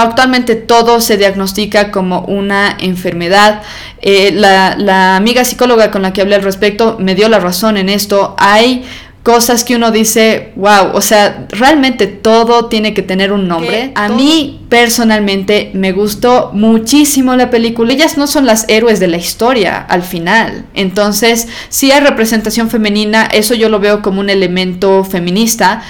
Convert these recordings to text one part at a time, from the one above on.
actualmente todo se diagnostica como una enfermedad. Eh, la, la amiga psicóloga con la que hablé al respecto me dio la razón en esto. Hay cosas que uno dice, wow, o sea, realmente todo tiene que tener un nombre. A mí personalmente me gustó muchísimo la película. Ellas no son las héroes de la historia al final. Entonces, si hay representación femenina, eso yo lo veo como un elemento feminista,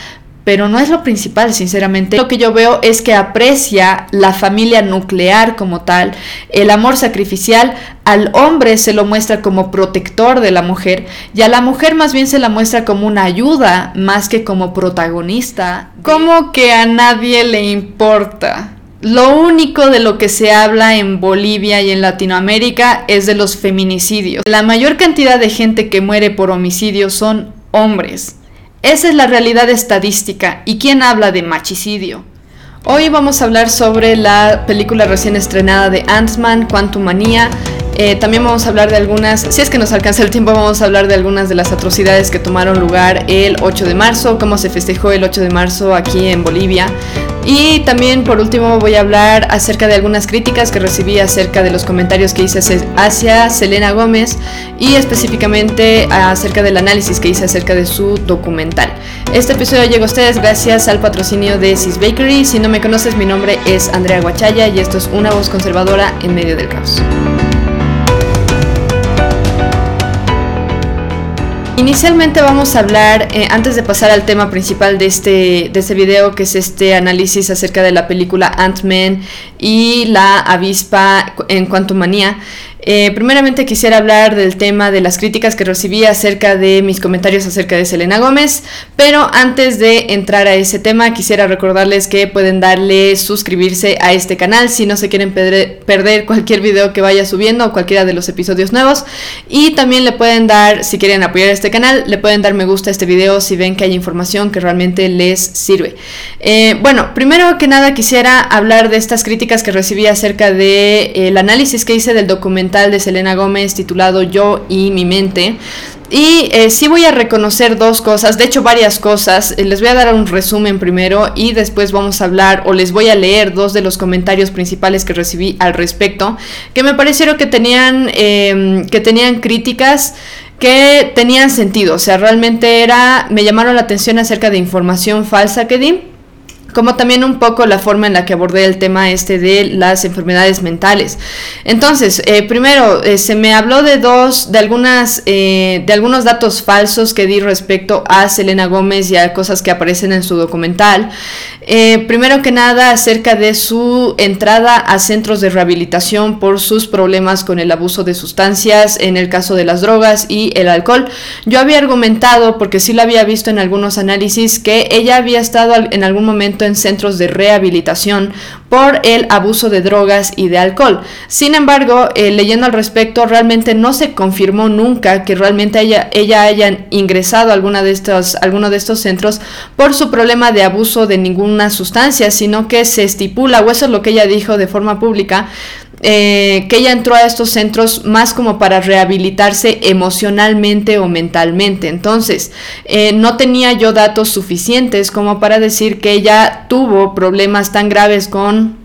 pero no es lo principal, sinceramente. Lo que yo veo es que aprecia la familia nuclear como tal, el amor sacrificial, al hombre se lo muestra como protector de la mujer y a la mujer más bien se la muestra como una ayuda más que como protagonista. Como que a nadie le importa. Lo único de lo que se habla en Bolivia y en Latinoamérica es de los feminicidios. La mayor cantidad de gente que muere por homicidio son hombres. Esa es la realidad estadística. ¿Y quién habla de machicidio? Hoy vamos a hablar sobre la película recién estrenada de Ant-Man, Quantumania. Eh, también vamos a hablar de algunas, si es que nos alcanza el tiempo, vamos a hablar de algunas de las atrocidades que tomaron lugar el 8 de marzo, cómo se festejó el 8 de marzo aquí en Bolivia. Y también por último voy a hablar acerca de algunas críticas que recibí acerca de los comentarios que hice hacia Selena Gómez y específicamente acerca del análisis que hice acerca de su documental. Este episodio llega a ustedes gracias al patrocinio de Sis Bakery. Si no me conoces, mi nombre es Andrea Guachaya y esto es una voz conservadora en medio del caos. Inicialmente vamos a hablar, eh, antes de pasar al tema principal de este, de este video, que es este análisis acerca de la película Ant-Man y la avispa en Quantumania, eh, primeramente quisiera hablar del tema de las críticas que recibí acerca de mis comentarios acerca de Selena Gómez, pero antes de entrar a ese tema quisiera recordarles que pueden darle suscribirse a este canal si no se quieren perder cualquier video que vaya subiendo o cualquiera de los episodios nuevos y también le pueden dar, si quieren apoyar este canal, le pueden dar me gusta a este video si ven que hay información que realmente les sirve. Eh, bueno, primero que nada quisiera hablar de estas críticas que recibí acerca del de, el análisis que hice del documento de Selena Gómez titulado Yo y mi mente. Y eh, sí voy a reconocer dos cosas, de hecho varias cosas. Eh, les voy a dar un resumen primero y después vamos a hablar o les voy a leer dos de los comentarios principales que recibí al respecto, que me parecieron que tenían, em, que tenían críticas que tenían sentido. O sea, realmente era, me llamaron la atención acerca de información falsa que di como también un poco la forma en la que abordé el tema este de las enfermedades mentales. Entonces, eh, primero, eh, se me habló de dos, de algunas, eh, de algunos datos falsos que di respecto a Selena Gómez y a cosas que aparecen en su documental. primero que nada, acerca de su entrada a centros de rehabilitación por sus problemas con el abuso de sustancias, en el caso de las drogas y el alcohol. Yo había argumentado, porque sí lo había visto en algunos análisis, que ella había estado en algún momento en centros de rehabilitación por el abuso de drogas y de alcohol. Sin embargo, eh, leyendo al respecto, realmente no se confirmó nunca que realmente ella, haya ingresado a alguna de estos, alguno de estos centros por su problema de abuso de ninguna sustancia, sino que se estipula, o eso es lo que ella dijo de forma pública, eh, que ella entró a estos centros más como para rehabilitarse emocionalmente o mentalmente. Entonces, eh, no tenía yo datos suficientes como para decir que ella tuvo problemas tan graves con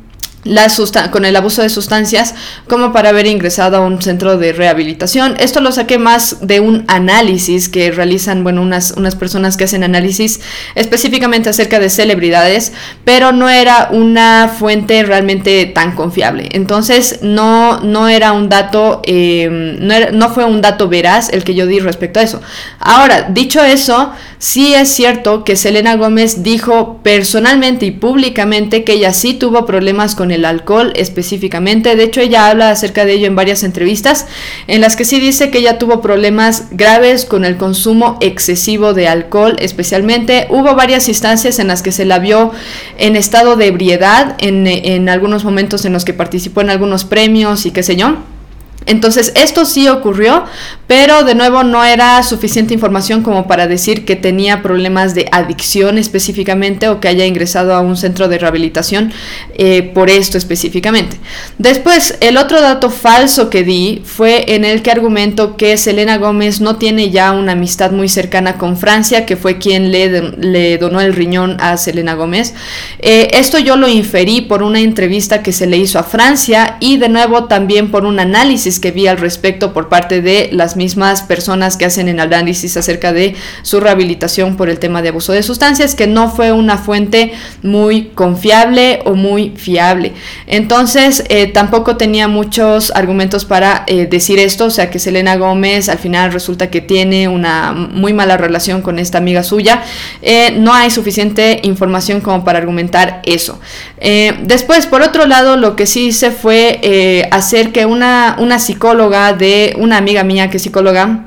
la con el abuso de sustancias como para haber ingresado a un centro de rehabilitación. Esto lo saqué más de un análisis que realizan, bueno, unas, unas personas que hacen análisis específicamente acerca de celebridades, pero no era una fuente realmente tan confiable. Entonces, no, no era un dato, em, no, no fue un dato veraz el que yo di respecto a eso. Ahora, dicho eso, sí es cierto que Selena Gómez dijo personalmente y públicamente que ella sí tuvo problemas con el el alcohol específicamente. De hecho, ella habla acerca de ello en varias entrevistas, en las que sí dice que ella tuvo problemas graves con el consumo excesivo de alcohol, especialmente. Hubo varias instancias en las que se la vio en estado de ebriedad, en, en algunos momentos en los que participó en algunos premios y qué sé yo. Entonces, esto sí ocurrió, pero de nuevo no era suficiente información como para decir que tenía problemas de adicción específicamente o que haya ingresado a un centro de rehabilitación eh, por esto específicamente. Después, el otro dato falso que di fue en el que argumento que Selena Gómez no tiene ya una amistad muy cercana con Francia, que fue quien le, le donó el riñón a Selena Gómez. Eh, esto yo lo inferí por una entrevista que se le hizo a Francia y de nuevo también por un análisis que vi al respecto por parte de las mismas personas que hacen el análisis acerca de su rehabilitación por el tema de abuso de sustancias, que no fue una fuente muy confiable o muy fiable. Entonces, eh, tampoco tenía muchos argumentos para eh, decir esto, o sea que Selena Gómez al final resulta que tiene una muy mala relación con esta amiga suya. Eh, no hay suficiente información como para argumentar eso. después, por otro lado, lo que sí hice fue hacer que una, una psicóloga de una amiga mía que es psicóloga,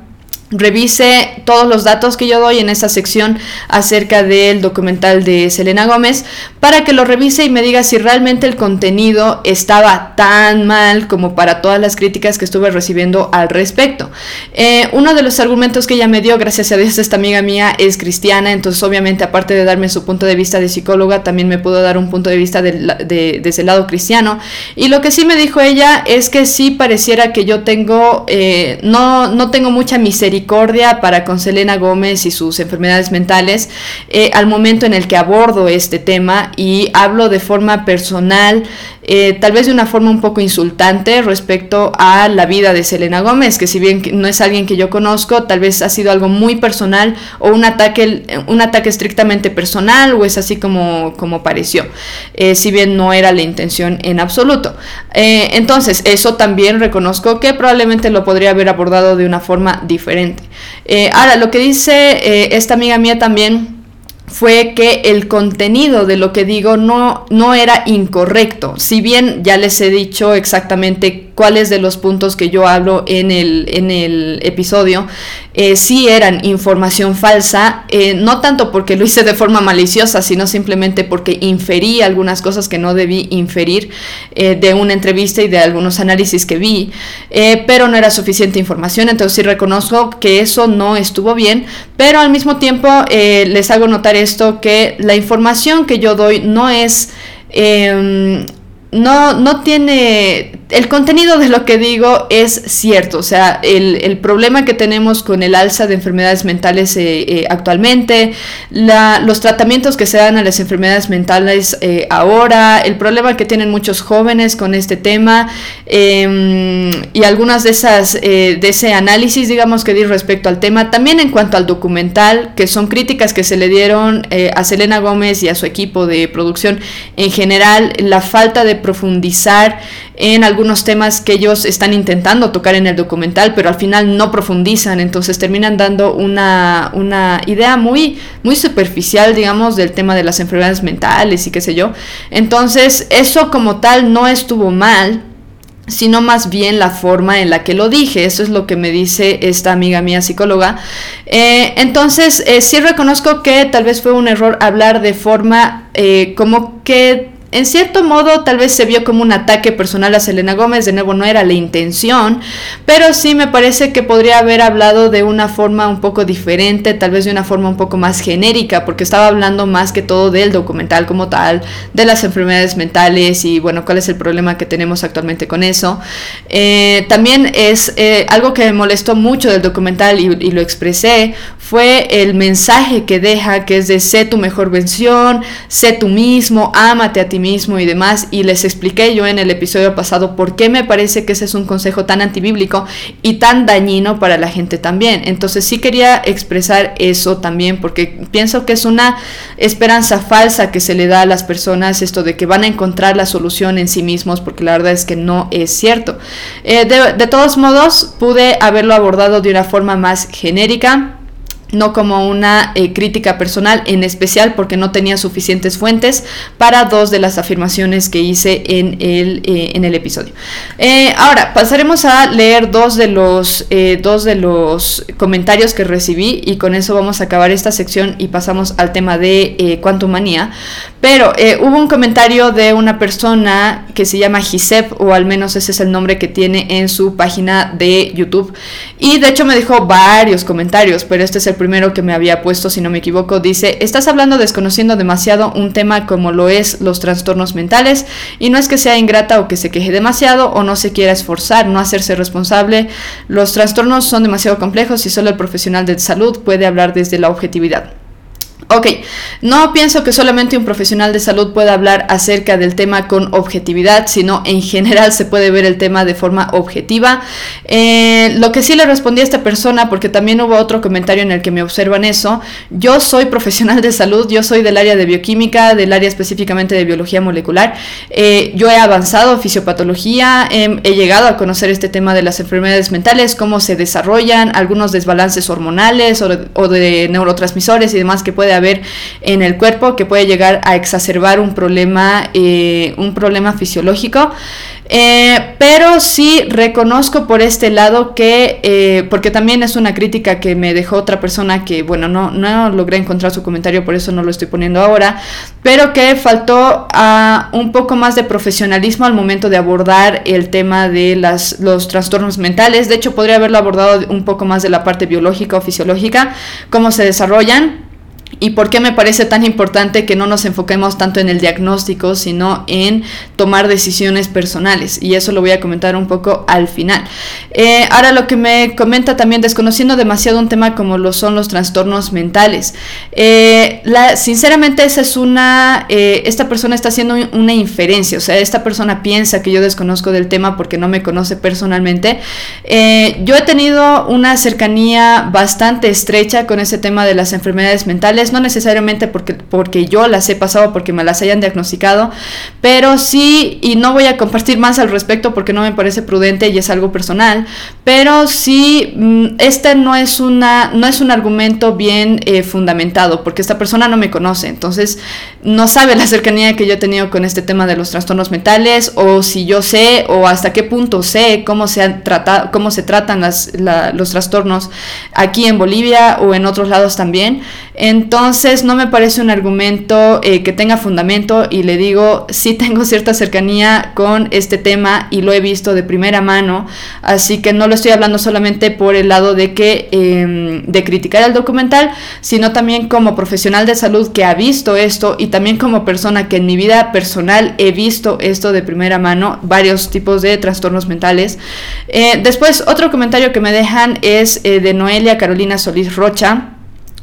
revise todos los datos que yo doy en esta sección acerca del documental de Selena Gómez para que lo revise y me diga si realmente el contenido estaba tan mal como para todas las críticas que estuve recibiendo al respecto. Eh, uno de los argumentos que ella me dio, gracias a Dios, esta amiga mía es cristiana, entonces obviamente aparte de darme su punto de vista de psicóloga, también me pudo dar un punto de vista de, ese lado cristiano. Y lo que sí me dijo ella es que sí pareciera que yo tengo, eh, no, no tengo mucha misericordia para con Selena Gómez y sus enfermedades mentales eh, al momento en el que abordo este tema y hablo de forma personal eh, tal vez de una forma un poco insultante respecto a la vida de Selena Gómez, que si bien no es alguien que yo conozco, tal vez ha sido algo muy personal o un ataque, un ataque estrictamente personal o es así como, como pareció, eh, si bien no era la intención en absoluto. Eh, entonces, eso también reconozco que probablemente lo podría haber abordado de una forma diferente. ahora, lo que dice esta amiga mía también fue que el contenido de lo que digo no, no era incorrecto. Si bien ya les he dicho exactamente cuáles de los puntos que yo hablo en el, en el episodio eh, sí eran información falsa, eh, no tanto porque lo hice de forma maliciosa, sino simplemente porque inferí algunas cosas que no debí inferir eh, de una entrevista y de algunos análisis que vi, pero no era suficiente información, entonces sí reconozco que eso no estuvo bien, pero al mismo tiempo les hago notar esto, que la información que yo doy no es... Em, no, no tiene el contenido de lo que digo es cierto, o sea, el, problema que tenemos con el alza de enfermedades mentales eh, eh, actualmente, los tratamientos que se dan a las enfermedades mentales eh, ahora, el problema que tienen muchos jóvenes con este tema em, y algunas de esas, de ese análisis, digamos, que di respecto al tema, también en cuanto al documental, que son críticas que se le dieron a Selena Gómez y a su equipo de producción en general, la falta de profundizar en algunos temas que ellos están intentando tocar en el documental, pero al final no profundizan, entonces terminan dando una, una idea muy, muy superficial, digamos, del tema de las enfermedades mentales y qué sé yo. Entonces, eso como tal no estuvo mal, sino más bien la forma en la que lo dije. Eso es lo que me dice esta amiga mía psicóloga. Eh, entonces, eh, sí reconozco que tal vez fue un error hablar de forma eh, como que en cierto modo, tal vez se vio como un ataque personal a Selena Gómez, de nuevo no era la intención, pero sí me parece que podría haber hablado de una forma un poco diferente, tal vez de una forma un poco más genérica, porque estaba hablando más que todo del documental como tal, de las enfermedades mentales y bueno, cuál es el problema que tenemos actualmente con eso. Eh, también es eh, algo que me molestó mucho del documental y, y lo expresé, fue el mensaje que deja, que es de sé tu mejor versión, sé tú mismo, ámate a ti mismo y demás. Y les expliqué yo en el episodio pasado por qué me parece que ese es un consejo tan antibíblico y tan dañino para la gente también. Entonces sí quería expresar eso también porque pienso que es una esperanza falsa que se le da a las personas esto de que van a encontrar la solución en sí mismos porque la verdad es que no es cierto. Eh, de todos modos pude haberlo abordado de una forma más genérica no como una eh, crítica personal, en especial porque no tenía suficientes fuentes para dos de las afirmaciones que hice en el, eh, en el episodio. Eh, ahora, pasaremos a leer dos de, los, dos de los comentarios que recibí y con eso vamos a acabar esta sección y pasamos al tema de Quantum Manía. Pero hubo un comentario de una persona que se llama Gisep, o al menos ese es el nombre que tiene en su página de YouTube, y de hecho me dejó varios comentarios, pero este es el primero que me había puesto, si no me equivoco, dice, estás hablando desconociendo demasiado un tema como lo es los trastornos mentales y no es que sea ingrata o que se queje demasiado o no se quiera esforzar, no hacerse responsable. Los trastornos son demasiado complejos y solo el profesional de salud puede hablar desde la objetividad. Ok, no pienso que solamente un profesional de salud pueda hablar acerca del tema con objetividad, sino en general se puede ver el tema de forma objetiva. Eh, lo que sí le respondí a esta persona, porque también hubo otro comentario en el que me observan eso, yo soy profesional de salud, yo soy del área de bioquímica, del área específicamente de biología molecular. Eh, yo he avanzado fisiopatología, he llegado a conocer este tema de las enfermedades mentales, cómo se desarrollan, algunos desbalances hormonales o de, o de neurotransmisores y demás que puede haber en el cuerpo que puede llegar a exacerbar un problema, eh, un problema fisiológico. Eh, pero sí reconozco por este lado que, eh, porque también es una crítica que me dejó otra persona que, bueno, no, no logré encontrar su comentario, por eso no lo estoy poniendo ahora, pero que faltó a un poco más de profesionalismo al momento de abordar el tema de las, los trastornos mentales. De hecho, podría haberlo abordado un poco más de la parte biológica o fisiológica, cómo se desarrollan ¿Y por qué me parece tan importante que no nos enfoquemos tanto en el diagnóstico, sino en tomar decisiones personales? Y eso lo voy a comentar un poco al final. Eh, ahora lo que me comenta también, desconociendo demasiado un tema como lo son los trastornos mentales. Eh, sinceramente, esa es una, eh, esta persona está haciendo una inferencia, o sea, esta persona piensa que yo desconozco del tema porque no me conoce personalmente. yo he tenido una cercanía bastante estrecha con ese tema de las enfermedades mentales no necesariamente porque, porque yo las he pasado, porque me las hayan diagnosticado, pero sí, y no voy a compartir más al respecto porque no me parece prudente y es algo personal, pero sí, este no es, una, no es un argumento bien eh, fundamentado, porque esta persona no me conoce, entonces no sabe la cercanía que yo he tenido con este tema de los trastornos mentales, o si yo sé, o hasta qué punto sé cómo se, han tratado, cómo se tratan los trastornos aquí en Bolivia o en otros lados también. Entonces no me parece un argumento eh, que tenga fundamento y le digo, sí tengo cierta cercanía con este tema y lo he visto de primera mano, así que no lo estoy hablando solamente por el lado de que em, de criticar el documental, sino también como profesional de salud que ha visto esto y también como persona que en mi vida personal he visto esto de primera mano, varios tipos de trastornos mentales. Eh, después otro comentario que me dejan es eh, de Noelia Carolina Solís Rocha.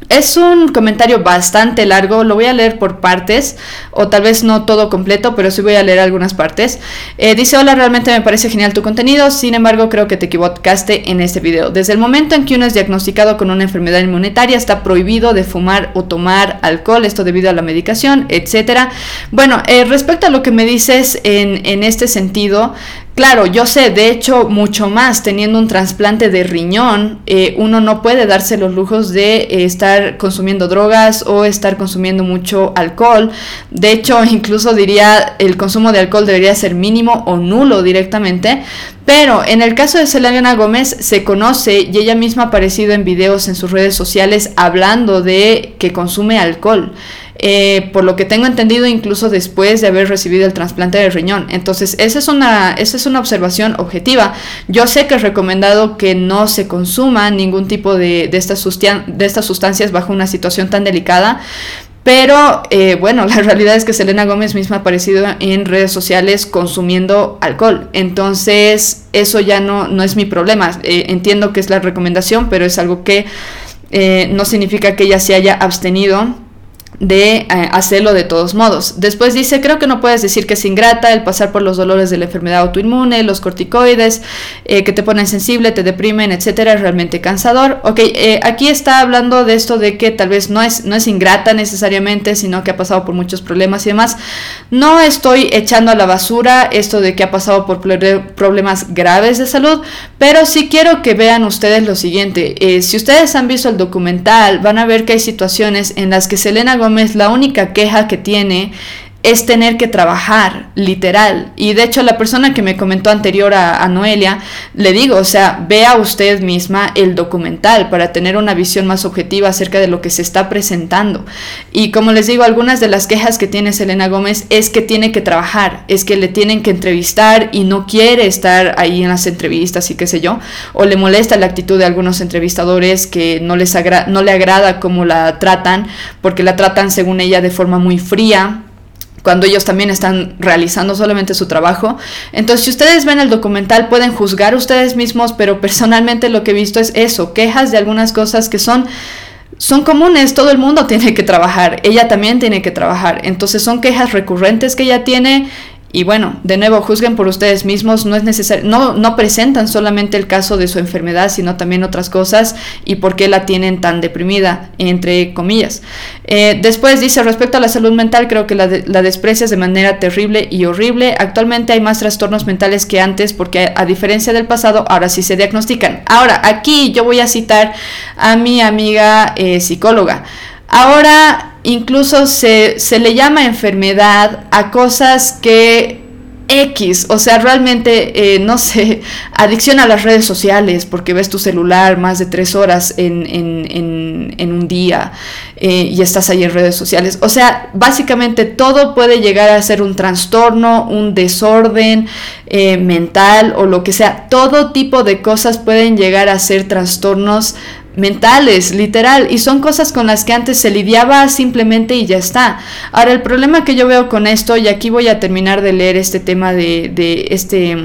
Es un comentario bastante largo, lo voy a leer por partes, o tal vez no todo completo, pero sí voy a leer algunas partes. Eh, dice, hola, realmente me parece genial tu contenido, sin embargo creo que te equivocaste en este video. Desde el momento en que uno es diagnosticado con una enfermedad inmunitaria, está prohibido de fumar o tomar alcohol, esto debido a la medicación, etc. Bueno, eh, respecto a lo que me dices en, en este sentido, Claro, yo sé, de hecho, mucho más teniendo un trasplante de riñón, eh, uno no puede darse los lujos de eh, estar consumiendo drogas o estar consumiendo mucho alcohol. De hecho, incluso diría el consumo de alcohol debería ser mínimo o nulo directamente. Pero en el caso de Selena Gómez se conoce y ella misma ha aparecido en videos en sus redes sociales hablando de que consume alcohol. Eh, por lo que tengo entendido incluso después de haber recibido el trasplante de riñón. Entonces, esa es, una, esa es una observación objetiva. Yo sé que es recomendado que no se consuma ningún tipo de, de, estas, de estas sustancias bajo una situación tan delicada, pero eh, bueno, la realidad es que Selena Gómez misma ha aparecido en redes sociales consumiendo alcohol. Entonces, eso ya no, no es mi problema. Eh, entiendo que es la recomendación, pero es algo que no significa que ella se haya abstenido de eh, hacerlo de todos modos. Después dice, creo que no puedes decir que es ingrata el pasar por los dolores de la enfermedad autoinmune, los corticoides, eh, que te ponen sensible, te deprimen, etcétera, es realmente cansador. Ok, eh, aquí está hablando de esto de que tal vez no es, no es ingrata necesariamente, sino que ha pasado por muchos problemas y demás. No estoy echando a la basura esto de que ha pasado por problemas graves de salud, pero sí quiero que vean ustedes lo siguiente. si ustedes han visto el documental, van a ver que hay situaciones en las que Selena Gómez la única queja que tiene es tener que trabajar, literal. Y de hecho la persona que me comentó anterior a, Noelia, le digo, o sea, vea usted misma el documental para tener una visión más objetiva acerca de lo que se está presentando. Y como les digo, algunas de las quejas que tiene Selena Gómez es que tiene que trabajar, es que le tienen que entrevistar y no quiere estar ahí en las entrevistas y qué sé yo, o le molesta la actitud de algunos entrevistadores que no, les no le agrada cómo la tratan, porque la tratan según ella de forma muy fría cuando ellos también están realizando solamente su trabajo. Entonces, si ustedes ven el documental, pueden juzgar ustedes mismos, pero personalmente lo que he visto es eso, quejas de algunas cosas que son son comunes, todo el mundo tiene que trabajar, ella también tiene que trabajar, entonces son quejas recurrentes que ella tiene y bueno, de nuevo, juzguen por ustedes mismos, no es necesario, no, presentan solamente el caso de su enfermedad, sino también otras cosas y por qué la tienen tan deprimida, entre comillas. Eh, después dice, respecto a la salud mental, creo que la, la desprecias de manera terrible y horrible. Actualmente hay más trastornos mentales que antes porque a, diferencia del pasado, ahora sí se diagnostican. Ahora, aquí yo voy a citar a mi amiga eh, psicóloga. Ahora incluso se, le llama enfermedad a cosas que X, o sea, realmente, eh, no sé, adicción a las redes sociales, porque ves tu celular más de tres horas en, un día eh, y estás ahí en redes sociales. O sea, básicamente todo puede llegar a ser un trastorno, un desorden eh, mental o lo que sea. Todo tipo de cosas pueden llegar a ser trastornos mentales, literal, y son cosas con las que antes se lidiaba simplemente y ya está. Ahora, el problema que yo veo con esto, y aquí voy a terminar de leer este tema de, de este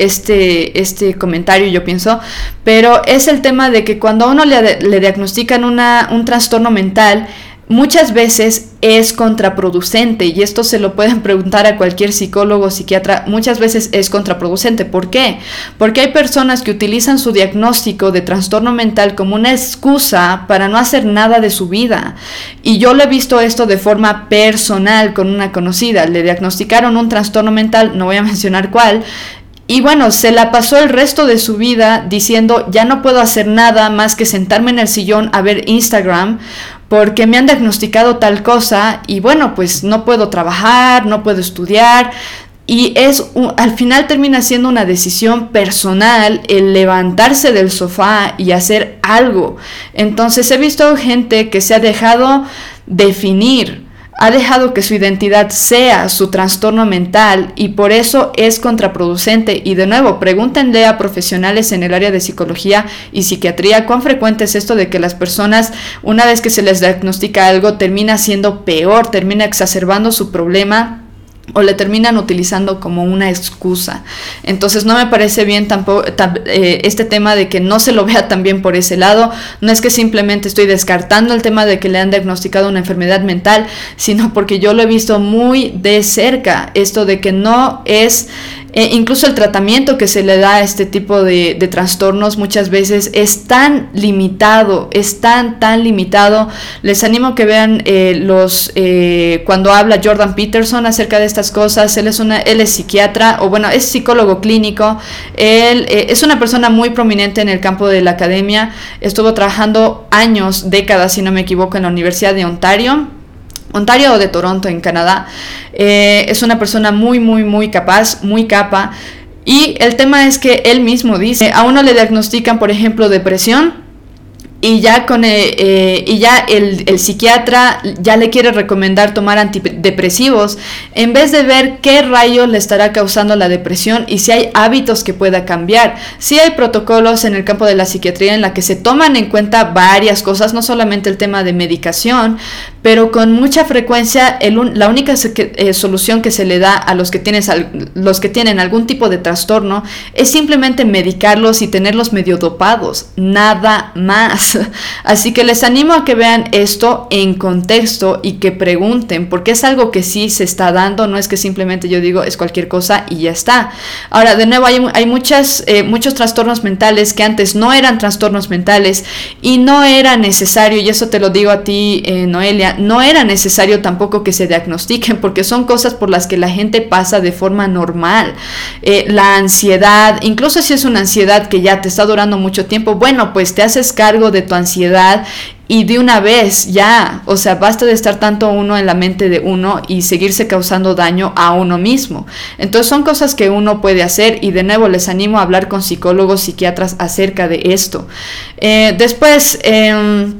este, este comentario, yo pienso, pero es el tema de que cuando a uno le, diagnostican una, un trastorno mental, muchas veces es contraproducente y esto se lo pueden preguntar a cualquier psicólogo o psiquiatra, muchas veces es contraproducente. ¿Por qué? Porque hay personas que utilizan su diagnóstico de trastorno mental como una excusa para no hacer nada de su vida. Y yo lo he visto esto de forma personal con una conocida. Le diagnosticaron un trastorno mental, no voy a mencionar cuál, y bueno, se la pasó el resto de su vida diciendo, ya no puedo hacer nada más que sentarme en el sillón a ver Instagram porque me han diagnosticado tal cosa y bueno, pues no puedo trabajar, no puedo estudiar. Y es al final termina siendo una decisión personal el levantarse del sofá y hacer algo. Entonces he visto gente que se ha dejado definir ha dejado que su identidad sea su trastorno mental y por eso es contraproducente. Y de nuevo, pregúntenle a profesionales en el área de psicología y psiquiatría cuán frecuente es esto de que las personas, una vez que se les diagnostica algo, termina siendo peor, termina exacerbando su problema o le terminan utilizando como una excusa. Entonces no me parece bien tampoco eh, este tema de que no se lo vea también por ese lado. No es que simplemente estoy descartando el tema de que le han diagnosticado una enfermedad mental, sino porque yo lo he visto muy de cerca. Esto de que no es eh, incluso el tratamiento que se le da a este tipo de, trastornos muchas veces es tan limitado, es tan, tan limitado. Les animo a que vean eh, los, eh, cuando habla Jordan Peterson acerca de estas cosas, él es, una, él es psiquiatra, o bueno, es psicólogo clínico, él es una persona muy prominente en el campo de la academia, estuvo trabajando años, décadas, si no me equivoco, en la Universidad de Ontario Ontario o de Toronto en Canadá. Eh, es una persona muy, muy, muy capaz, muy capa. Y el tema es que él mismo dice, a uno le diagnostican, por ejemplo, depresión y ya con eh, eh, y ya el, el, psiquiatra ya le quiere recomendar tomar antidepresivos en vez de ver qué rayo le estará causando la depresión y si hay hábitos que pueda cambiar. Si hay protocolos en el campo de la psiquiatría en la que se toman en cuenta varias cosas, no solamente el tema de medicación, pero con mucha frecuencia la única eh, solución que se le da a los que, los que tienen algún tipo de trastorno es simplemente medicarlos y tenerlos medio dopados, nada más. Así que les animo a que vean esto en contexto y que pregunten, porque es algo que sí se está dando, no es que simplemente yo digo es cualquier cosa y ya está. Ahora, de nuevo, hay, hay muchas, eh, muchos trastornos mentales que antes no eran trastornos mentales y no era necesario, y eso te lo digo a ti, eh, Noelia, no era necesario tampoco que se diagnostiquen porque son cosas por las que la gente pasa de forma normal. Eh, la ansiedad, incluso si es una ansiedad que ya te está durando mucho tiempo, bueno, pues te haces cargo de tu ansiedad y de una vez ya, o sea, basta de estar tanto uno en la mente de uno y seguirse causando daño a uno mismo. Entonces son cosas que uno puede hacer y de nuevo les animo a hablar con psicólogos, psiquiatras acerca de esto. Eh, después, em,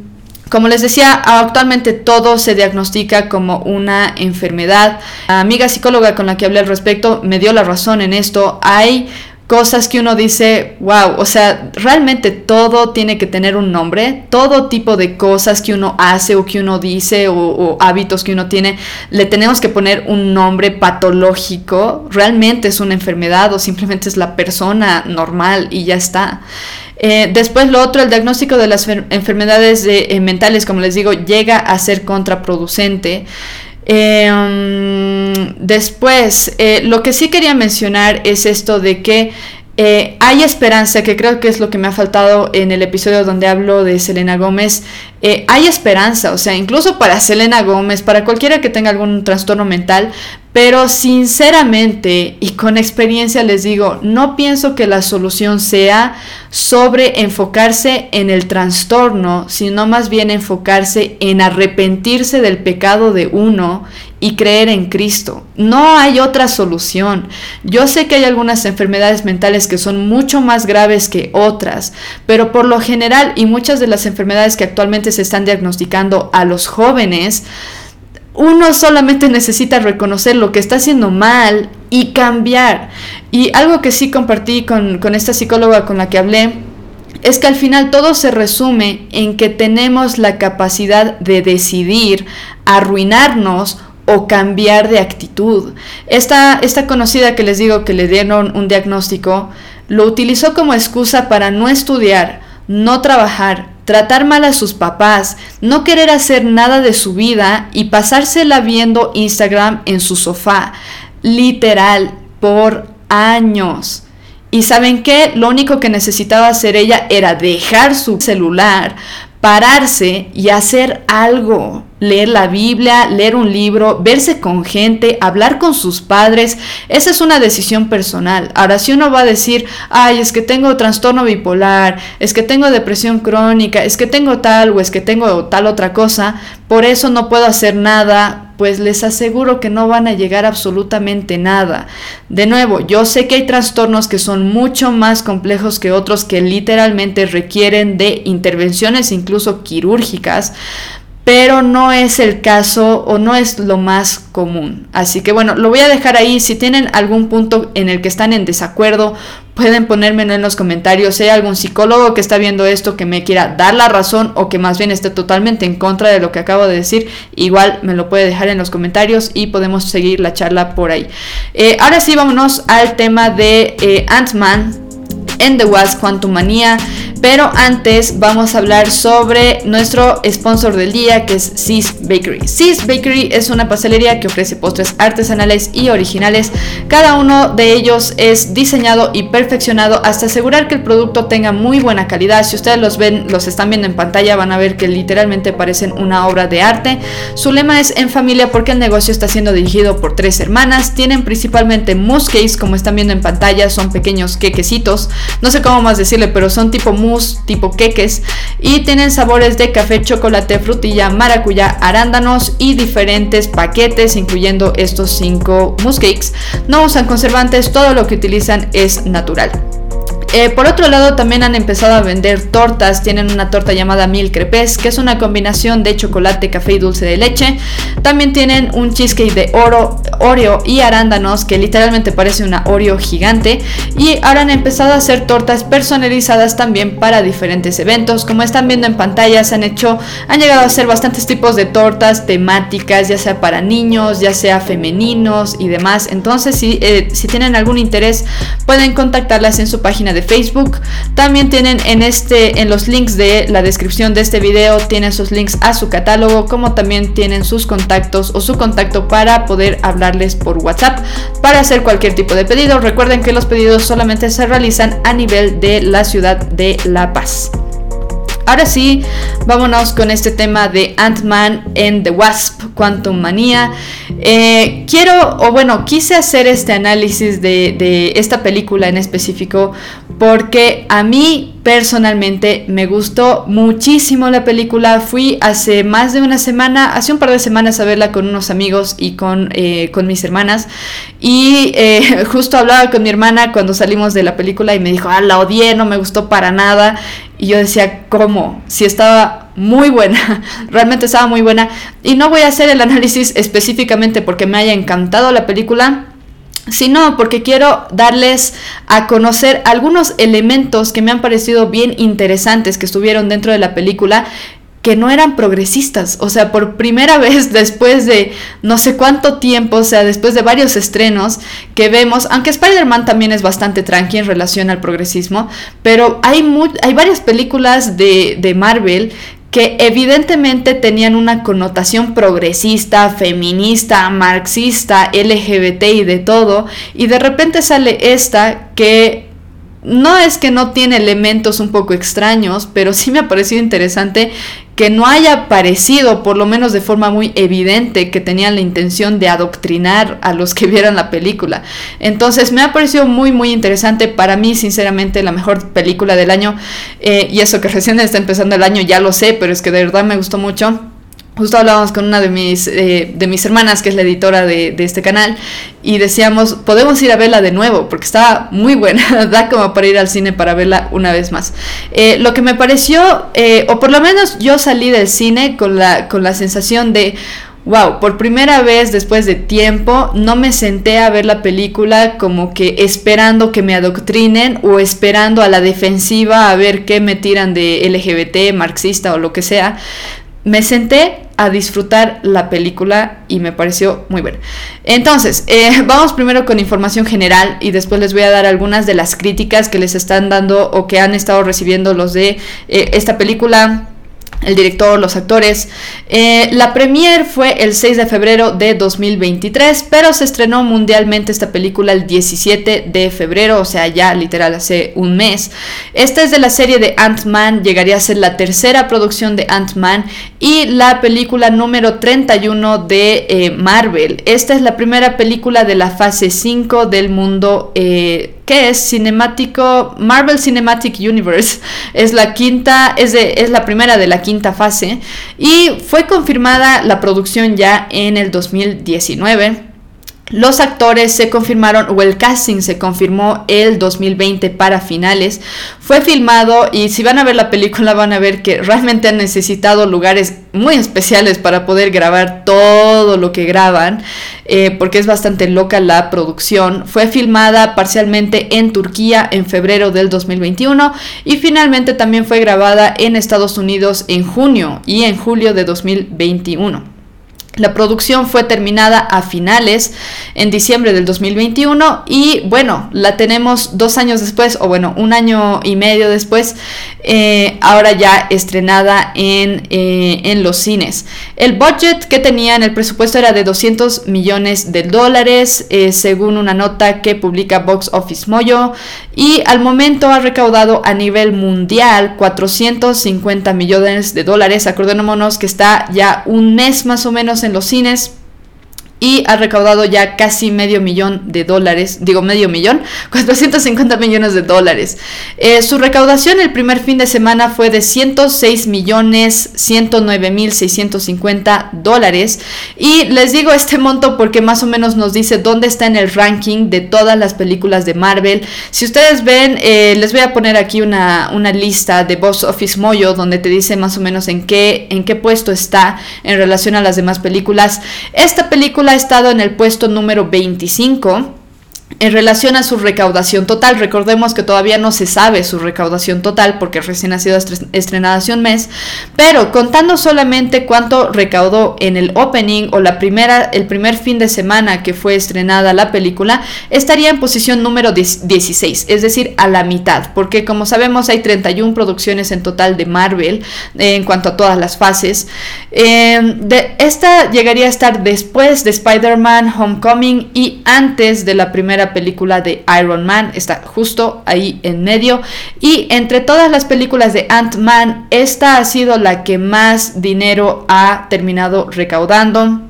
como les decía, actualmente todo se diagnostica como una enfermedad. La amiga psicóloga con la que hablé al respecto me dio la razón en esto. Hay cosas que uno dice, wow, o sea, realmente todo tiene que tener un nombre, todo tipo de cosas que uno hace o que uno dice o, hábitos que uno tiene, le tenemos que poner un nombre patológico, realmente es una enfermedad o simplemente es la persona normal y ya está. Eh, después lo otro, el diagnóstico de las enfermedades eh, mentales, como les digo, llega a ser contraproducente. Em, después, eh, lo que sí quería mencionar es esto de que eh, hay esperanza, que creo que es lo que me ha faltado en el episodio donde hablo de Selena Gómez. Eh, hay esperanza, o sea, incluso para Selena Gómez, para cualquiera que tenga algún trastorno mental, pero sinceramente y con experiencia les digo, no pienso que la solución sea sobre enfocarse en el trastorno, sino más bien enfocarse en arrepentirse del pecado de uno y creer en Cristo. No hay otra solución. Yo sé que hay algunas enfermedades mentales que son mucho más graves que otras, pero por lo general y muchas de las enfermedades que actualmente se están diagnosticando a los jóvenes, uno solamente necesita reconocer lo que está haciendo mal y cambiar. Y algo que sí compartí con, esta psicóloga con la que hablé, es que al final todo se resume en que tenemos la capacidad de decidir arruinarnos o cambiar de actitud. Esta, esta conocida que les digo que le dieron un diagnóstico, lo utilizó como excusa para no estudiar, no trabajar, tratar mal a sus papás, no querer hacer nada de su vida y pasársela viendo Instagram en su sofá, literal, por años. Y saben qué, lo único que necesitaba hacer ella era dejar su celular, pararse y hacer algo leer la Biblia, leer un libro, verse con gente, hablar con sus padres, esa es una decisión personal. Ahora, si uno va a decir, ay, es que tengo trastorno bipolar, es que tengo depresión crónica, es que tengo tal o es que tengo tal otra cosa, por eso no puedo hacer nada, pues les aseguro que no van a llegar absolutamente nada. De nuevo, yo sé que hay trastornos que son mucho más complejos que otros que literalmente requieren de intervenciones incluso quirúrgicas, pero no es el caso o no es lo más común. Así que bueno, lo voy a dejar ahí. Si tienen algún punto en el que están en desacuerdo, pueden ponérmelo en los comentarios. Si hay algún psicólogo que está viendo esto que me quiera dar la razón o que más bien esté totalmente en contra de lo que acabo de decir, igual me lo puede dejar en los comentarios y podemos seguir la charla por ahí. Eh, ahora sí, vámonos al tema de eh, Ant-Man en The Wasp Quantumania. Pero antes vamos a hablar sobre nuestro sponsor del día que es Sis Bakery. Sis Bakery es una pastelería que ofrece postres artesanales y originales. Cada uno de ellos es diseñado y perfeccionado hasta asegurar que el producto tenga muy buena calidad. Si ustedes los ven, los están viendo en pantalla, van a ver que literalmente parecen una obra de arte. Su lema es en familia porque el negocio está siendo dirigido por tres hermanas. Tienen principalmente mousse cakes, como están viendo en pantalla, son pequeños quequecitos. No sé cómo más decirle, pero son tipo mousse tipo queques y tienen sabores de café, chocolate, frutilla, maracuyá, arándanos y diferentes paquetes incluyendo estos 5 mousse cakes. No usan conservantes, todo lo que utilizan es natural. Eh, por otro lado, también han empezado a vender tortas. Tienen una torta llamada Mil Crepes, que es una combinación de chocolate, café y dulce de leche. También tienen un cheesecake de oro, Oreo y arándanos, que literalmente parece una Oreo gigante. Y ahora han empezado a hacer tortas personalizadas también para diferentes eventos. Como están viendo en pantalla, se han hecho, han llegado a hacer bastantes tipos de tortas temáticas, ya sea para niños, ya sea femeninos y demás. Entonces, si, eh, si tienen algún interés, pueden contactarlas en su página de Facebook. También tienen en este, en los links de la descripción de este video, tienen sus links a su catálogo, como también tienen sus contactos o su contacto para poder hablarles por WhatsApp para hacer cualquier tipo de pedido. Recuerden que los pedidos solamente se realizan a nivel de la ciudad de La Paz. Ahora sí, vámonos con este tema de Ant-Man en The Wasp, Quantum Manía. Eh, quiero, o bueno, quise hacer este análisis de esta película en específico porque a mí personalmente me gustó muchísimo la película. Fui hace más de una semana, hace un par de semanas a verla con unos amigos y con, eh, con mis hermanas. Y eh, justo hablaba con mi hermana cuando salimos de la película y me dijo, ah, la odié, no me gustó para nada. Y yo decía, ¿cómo? Si estaba muy buena, realmente estaba muy buena. Y no voy a hacer el análisis específicamente porque me haya encantado la película sino porque quiero darles a conocer algunos elementos que me han parecido bien interesantes que estuvieron dentro de la película que no eran progresistas, o sea, por primera vez después de no sé cuánto tiempo, o sea, después de varios estrenos que vemos, aunque Spider-Man también es bastante tranqui en relación al progresismo, pero hay, hay varias películas de, de Marvel que evidentemente tenían una connotación progresista, feminista, marxista, LGBT y de todo, y de repente sale esta que no es que no tiene elementos un poco extraños, pero sí me ha parecido interesante que no haya parecido, por lo menos de forma muy evidente, que tenían la intención de adoctrinar a los que vieran la película. Entonces me ha parecido muy, muy interesante. Para mí, sinceramente, la mejor película del año. Eh, y eso que recién está empezando el año, ya lo sé, pero es que de verdad me gustó mucho. Justo hablábamos con una de mis, eh, de mis hermanas, que es la editora de, este canal, y decíamos, podemos ir a verla de nuevo, porque está muy buena, da como para ir al cine para verla una vez más. Eh, lo que me pareció, eh, o por lo menos yo salí del cine con la, con la sensación de, wow, por primera vez después de tiempo no me senté a ver la película como que esperando que me adoctrinen o esperando a la defensiva a ver qué me tiran de LGBT, marxista o lo que sea, me senté a disfrutar la película y me pareció muy buena. Entonces, eh, vamos primero con información general y después les voy a dar algunas de las críticas que les están dando o que han estado recibiendo los de eh, esta película el director, los actores. Eh, la premier fue el 6 de febrero de 2023, pero se estrenó mundialmente esta película el 17 de febrero, o sea, ya literal hace un mes. Esta es de la serie de Ant-Man, llegaría a ser la tercera producción de Ant-Man y la película número 31 de eh, Marvel. Esta es la primera película de la fase 5 del mundo. Eh, que es cinemático Marvel Cinematic Universe. Es la quinta, es, de, es la primera de la quinta fase y fue confirmada la producción ya en el 2019. Los actores se confirmaron, o el casting se confirmó el 2020 para finales. Fue filmado y si van a ver la película van a ver que realmente han necesitado lugares muy especiales para poder grabar todo lo que graban, eh, porque es bastante loca la producción. Fue filmada parcialmente en Turquía en febrero del 2021 y finalmente también fue grabada en Estados Unidos en junio y en julio de 2021. La producción fue terminada a finales, en diciembre del 2021, y bueno, la tenemos dos años después, o bueno, un año y medio después, eh, ahora ya estrenada en, eh, en, los cines. El budget que tenía en el presupuesto era de 200 millones de dólares, eh, según una nota que publica Box Office Moyo, y al momento ha recaudado a nivel mundial 450 millones de dólares. Acordémonos que está ya un mes más o menos en los cines. Y ha recaudado ya casi medio millón de dólares, digo medio millón, 450 millones de dólares. Eh, su recaudación el primer fin de semana fue de 106 millones 109 mil 650 dólares y les digo este monto porque más o menos nos dice dónde está en el ranking de todas las películas de Marvel. Si ustedes ven, eh, les voy a poner aquí una, una lista de Box Office Moyo donde te dice más o menos en qué, en qué puesto está en relación a las demás películas. Esta película ha estado en el puesto número 25 en relación a su recaudación total, recordemos que todavía no se sabe su recaudación total porque recién ha sido estrenada hace un mes, pero contando solamente cuánto recaudó en el opening o la primera, el primer fin de semana que fue estrenada la película, estaría en posición número 16, es decir, a la mitad, porque como sabemos hay 31 producciones en total de Marvel eh, en cuanto a todas las fases. De, esta llegaría a estar después de Spider-Man Homecoming y antes de la primera película de Iron Man, está justo ahí en medio. Y entre todas las películas de Ant-Man, esta ha sido la que más dinero ha terminado recaudando.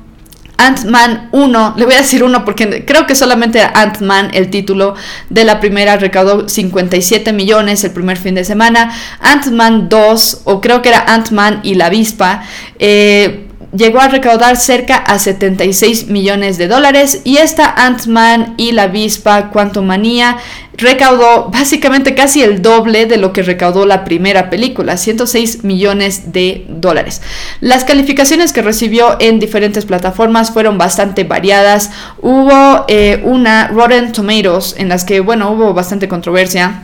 Ant-Man 1, le voy a decir 1 porque creo que solamente Ant-Man, el título de la primera, recaudó 57 millones el primer fin de semana. Ant-Man 2, o creo que era Ant-Man y la avispa, eh, llegó a recaudar cerca a 76 millones de dólares y esta Ant-Man y la avispa Quantumania recaudó básicamente casi el doble de lo que recaudó la primera película, 106 millones de dólares. Las calificaciones que recibió en diferentes plataformas fueron bastante variadas. Hubo eh, una Rotten Tomatoes en las que, bueno, hubo bastante controversia.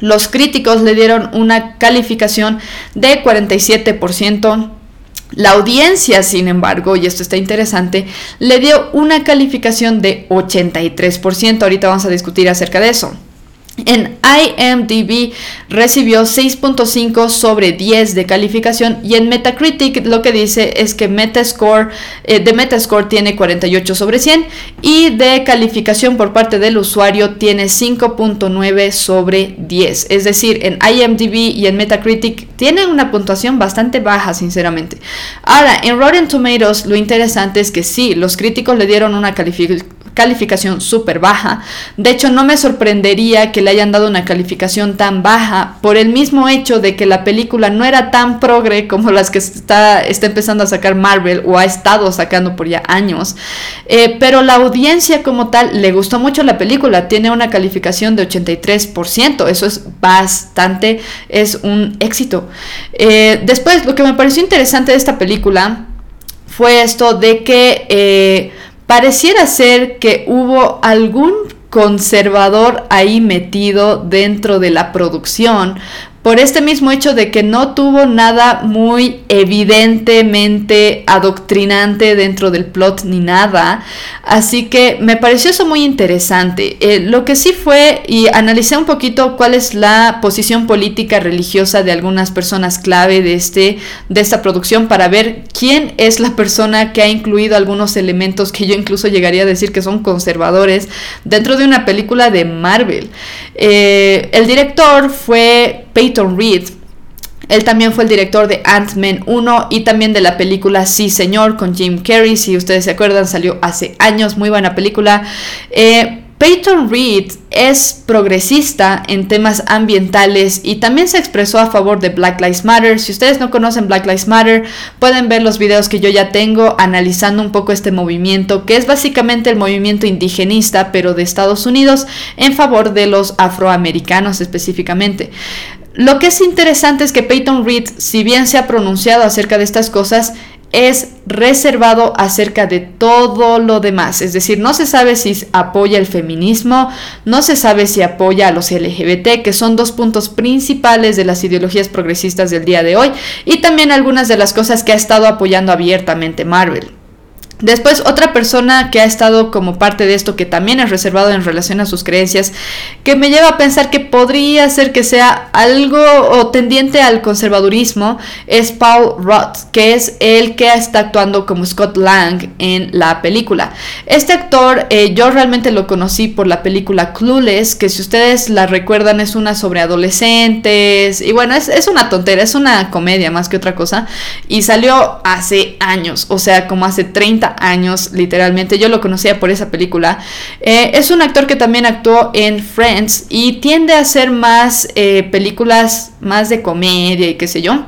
Los críticos le dieron una calificación de 47%. La audiencia, sin embargo, y esto está interesante, le dio una calificación de 83%. Ahorita vamos a discutir acerca de eso. En IMDb recibió 6.5 sobre 10 de calificación y en Metacritic lo que dice es que Metascore, eh, de Metascore tiene 48 sobre 100 y de calificación por parte del usuario tiene 5.9 sobre 10. Es decir, en IMDb y en Metacritic tiene una puntuación bastante baja, sinceramente. Ahora, en Rotten Tomatoes lo interesante es que sí, los críticos le dieron una calificación calificación súper baja. De hecho, no me sorprendería que le hayan dado una calificación tan baja por el mismo hecho de que la película no era tan progre como las que está, está empezando a sacar Marvel o ha estado sacando por ya años. Eh, pero la audiencia como tal le gustó mucho la película, tiene una calificación de 83%, eso es bastante, es un éxito. Eh, después, lo que me pareció interesante de esta película fue esto de que... Eh, pareciera ser que hubo algún conservador ahí metido dentro de la producción por este mismo hecho de que no tuvo nada muy evidentemente adoctrinante dentro del plot ni nada. Así que me pareció eso muy interesante. Eh, lo que sí fue, y analicé un poquito cuál es la posición política religiosa de algunas personas clave de, este, de esta producción para ver quién es la persona que ha incluido algunos elementos que yo incluso llegaría a decir que son conservadores dentro de una película de Marvel. Eh, el director fue Peyton Reed. Él también fue el director de Ant-Man 1 y también de la película Sí Señor con Jim Carrey. Si ustedes se acuerdan, salió hace años, muy buena película. Eh, Peyton Reed es progresista en temas ambientales y también se expresó a favor de Black Lives Matter. Si ustedes no conocen Black Lives Matter, pueden ver los videos que yo ya tengo analizando un poco este movimiento, que es básicamente el movimiento indigenista, pero de Estados Unidos, en favor de los afroamericanos específicamente. Lo que es interesante es que Peyton Reed, si bien se ha pronunciado acerca de estas cosas, es reservado acerca de todo lo demás. Es decir, no se sabe si apoya el feminismo, no se sabe si apoya a los LGBT, que son dos puntos principales de las ideologías progresistas del día de hoy, y también algunas de las cosas que ha estado apoyando abiertamente Marvel. Después, otra persona que ha estado como parte de esto, que también es reservado en relación a sus creencias, que me lleva a pensar que podría ser que sea algo o tendiente al conservadurismo, es Paul Roth, que es el que está actuando como Scott Lang en la película. Este actor, eh, yo realmente lo conocí por la película Clueless, que si ustedes la recuerdan es una sobre adolescentes, y bueno, es, es una tontera, es una comedia más que otra cosa, y salió hace años, o sea, como hace 30 50 años, literalmente. Yo lo conocía por esa película. Eh, es un actor que también actuó en Friends y tiende a hacer más eh, películas más de comedia y qué sé yo.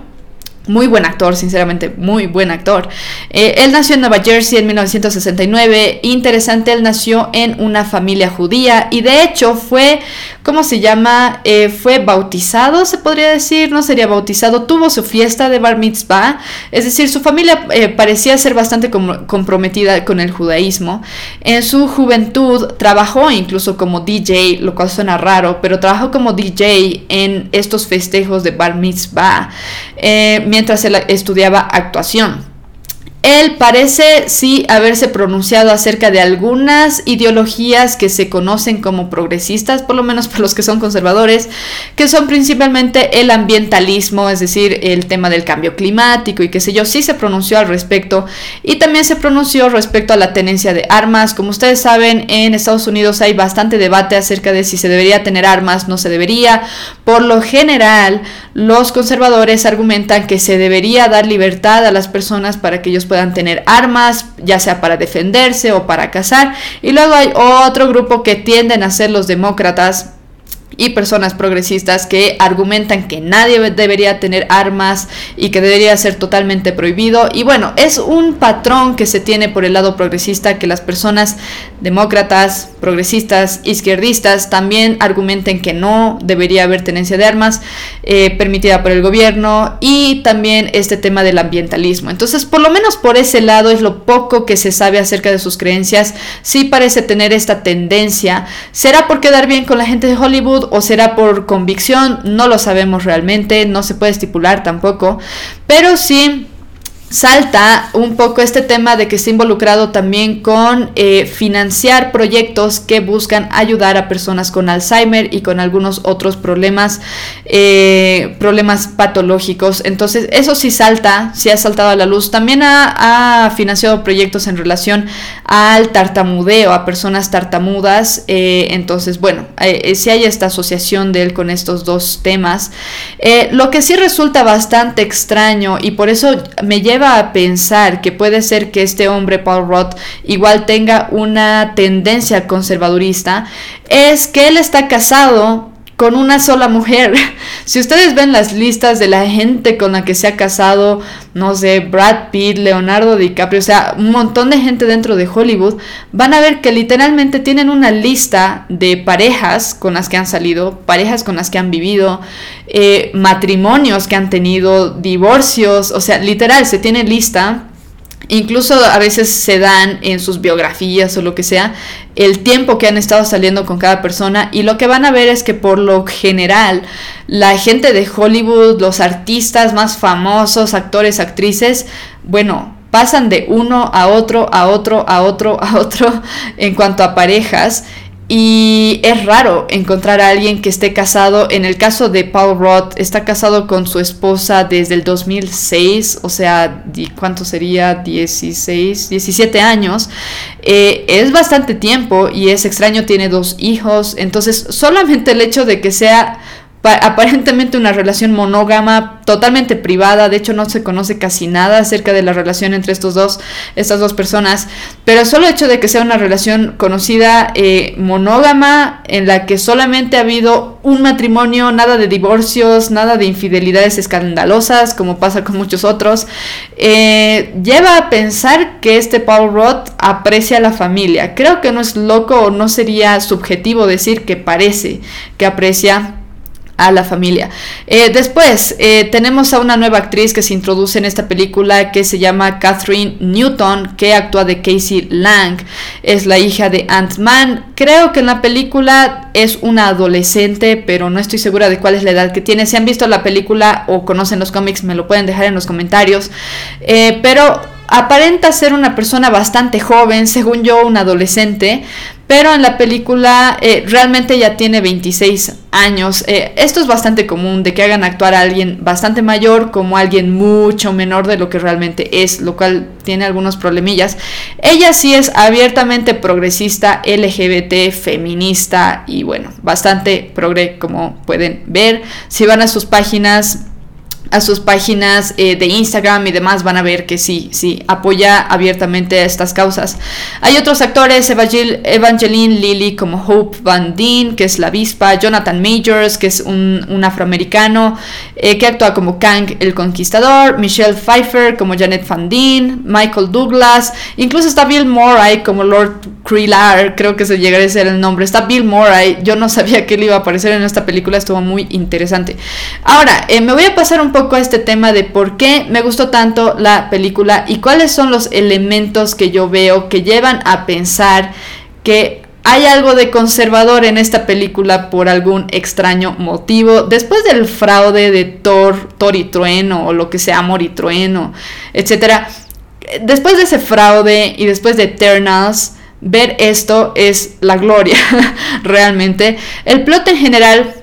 Muy buen actor, sinceramente, muy buen actor. Eh, él nació en Nueva Jersey en 1969. Interesante, él nació en una familia judía y de hecho fue, ¿cómo se llama? Eh, fue bautizado, se podría decir, no sería bautizado, tuvo su fiesta de bar mitzvah. Es decir, su familia eh, parecía ser bastante comprometida con el judaísmo. En su juventud trabajó incluso como DJ, lo cual suena raro, pero trabajó como DJ en estos festejos de bar mitzvah mientras él estudiaba actuación. Él parece sí haberse pronunciado acerca de algunas ideologías que se conocen como progresistas, por lo menos para los que son conservadores, que son principalmente el ambientalismo, es decir, el tema del cambio climático y qué sé yo, sí se pronunció al respecto y también se pronunció respecto a la tenencia de armas. Como ustedes saben, en Estados Unidos hay bastante debate acerca de si se debería tener armas, no se debería. Por lo general, los conservadores argumentan que se debería dar libertad a las personas para que ellos puedan tener armas, ya sea para defenderse o para cazar. Y luego hay otro grupo que tienden a ser los demócratas y personas progresistas que argumentan que nadie debería tener armas y que debería ser totalmente prohibido. Y bueno, es un patrón que se tiene por el lado progresista que las personas demócratas, progresistas, izquierdistas también argumenten que no debería haber tenencia de armas eh, permitida por el gobierno y también este tema del ambientalismo. Entonces, por lo menos por ese lado es lo poco que se sabe acerca de sus creencias. Sí parece tener esta tendencia. ¿Será por quedar bien con la gente de Hollywood? O será por convicción, no lo sabemos realmente, no se puede estipular tampoco, pero sí salta un poco este tema de que está involucrado también con eh, financiar proyectos que buscan ayudar a personas con Alzheimer y con algunos otros problemas, eh, problemas patológicos. Entonces, eso sí salta, sí ha saltado a la luz. También ha, financiado proyectos en relación al tartamudeo, a personas tartamudas. Eh, entonces, bueno, si hay esta asociación de él con estos dos temas. lo que sí resulta bastante extraño y por eso me lleva a pensar que puede ser que este hombre, Paul Roth, igual tenga una tendencia conservadurista, es que él está casado con una sola mujer. Si ustedes ven las listas de la gente con la que se ha casado, no sé, Brad Pitt, Leonardo DiCaprio, o sea, un montón de gente dentro de Hollywood, van a ver que literalmente tienen una lista de parejas con las que han salido, parejas con las que han vivido, eh, matrimonios que han tenido, divorcios, o sea, literal, se tiene lista Incluso a veces se dan en sus biografías o lo que sea el tiempo que han estado saliendo con cada persona y lo que van a ver es que por lo general la gente de Hollywood, los artistas más famosos, actores, actrices, bueno, pasan de uno a otro, a otro, a otro, a otro en cuanto a parejas y es raro encontrar a alguien que esté casado. En el caso de Paul Roth, está casado con su esposa desde el 2006, o sea, ¿cuánto sería? 16, 17 años. Eh, es bastante tiempo y es extraño, tiene dos hijos. Entonces, solamente el hecho de que sea aparentemente una relación monógama totalmente privada, de hecho no se conoce casi nada acerca de la relación entre estos dos, estas dos personas, pero solo el hecho de que sea una relación conocida eh, monógama en la que solamente ha habido un matrimonio, nada de divorcios, nada de infidelidades escandalosas como pasa con muchos otros, eh, lleva a pensar que este Paul Roth aprecia a la familia. Creo que no es loco o no sería subjetivo decir que parece que aprecia a la familia. Eh, después eh, tenemos a una nueva actriz que se introduce en esta película que se llama Catherine Newton, que actúa de Casey Lang. Es la hija de Ant-Man. Creo que en la película es una adolescente, pero no estoy segura de cuál es la edad que tiene. Si han visto la película o conocen los cómics, me lo pueden dejar en los comentarios. Eh, pero aparenta ser una persona bastante joven, según yo, un adolescente, pero en la película eh, realmente ya tiene 26 años. Eh, esto es bastante común, de que hagan actuar a alguien bastante mayor como alguien mucho menor de lo que realmente es, lo cual tiene algunos problemillas. Ella sí es abiertamente progresista, LGBT, feminista y bueno, bastante progre como pueden ver. Si van a sus páginas a sus páginas eh, de Instagram y demás van a ver que sí, sí, apoya abiertamente a estas causas. Hay otros actores, Evangeline Lilly como Hope Van Deen, que es la avispa, Jonathan Majors, que es un, afroamericano, eh, que actúa como Kang el Conquistador, Michelle Pfeiffer como Janet Van Deen, Michael Douglas, incluso está Bill Murray como Lord Krillar, creo que se llegaría a ser el nombre, está Bill Murray, yo no sabía que él iba a aparecer en esta película, estuvo muy interesante. Ahora, eh, me voy a pasar un poco a este tema de por qué me gustó tanto la película y cuáles son los elementos que yo veo que llevan a pensar que hay algo de conservador en esta película por algún extraño motivo. Después del fraude de Thor, Thor y Trueno, o lo que sea, Amor y Trueno, etc. Después de ese fraude y después de Eternals, ver esto es la gloria, realmente. El plot en general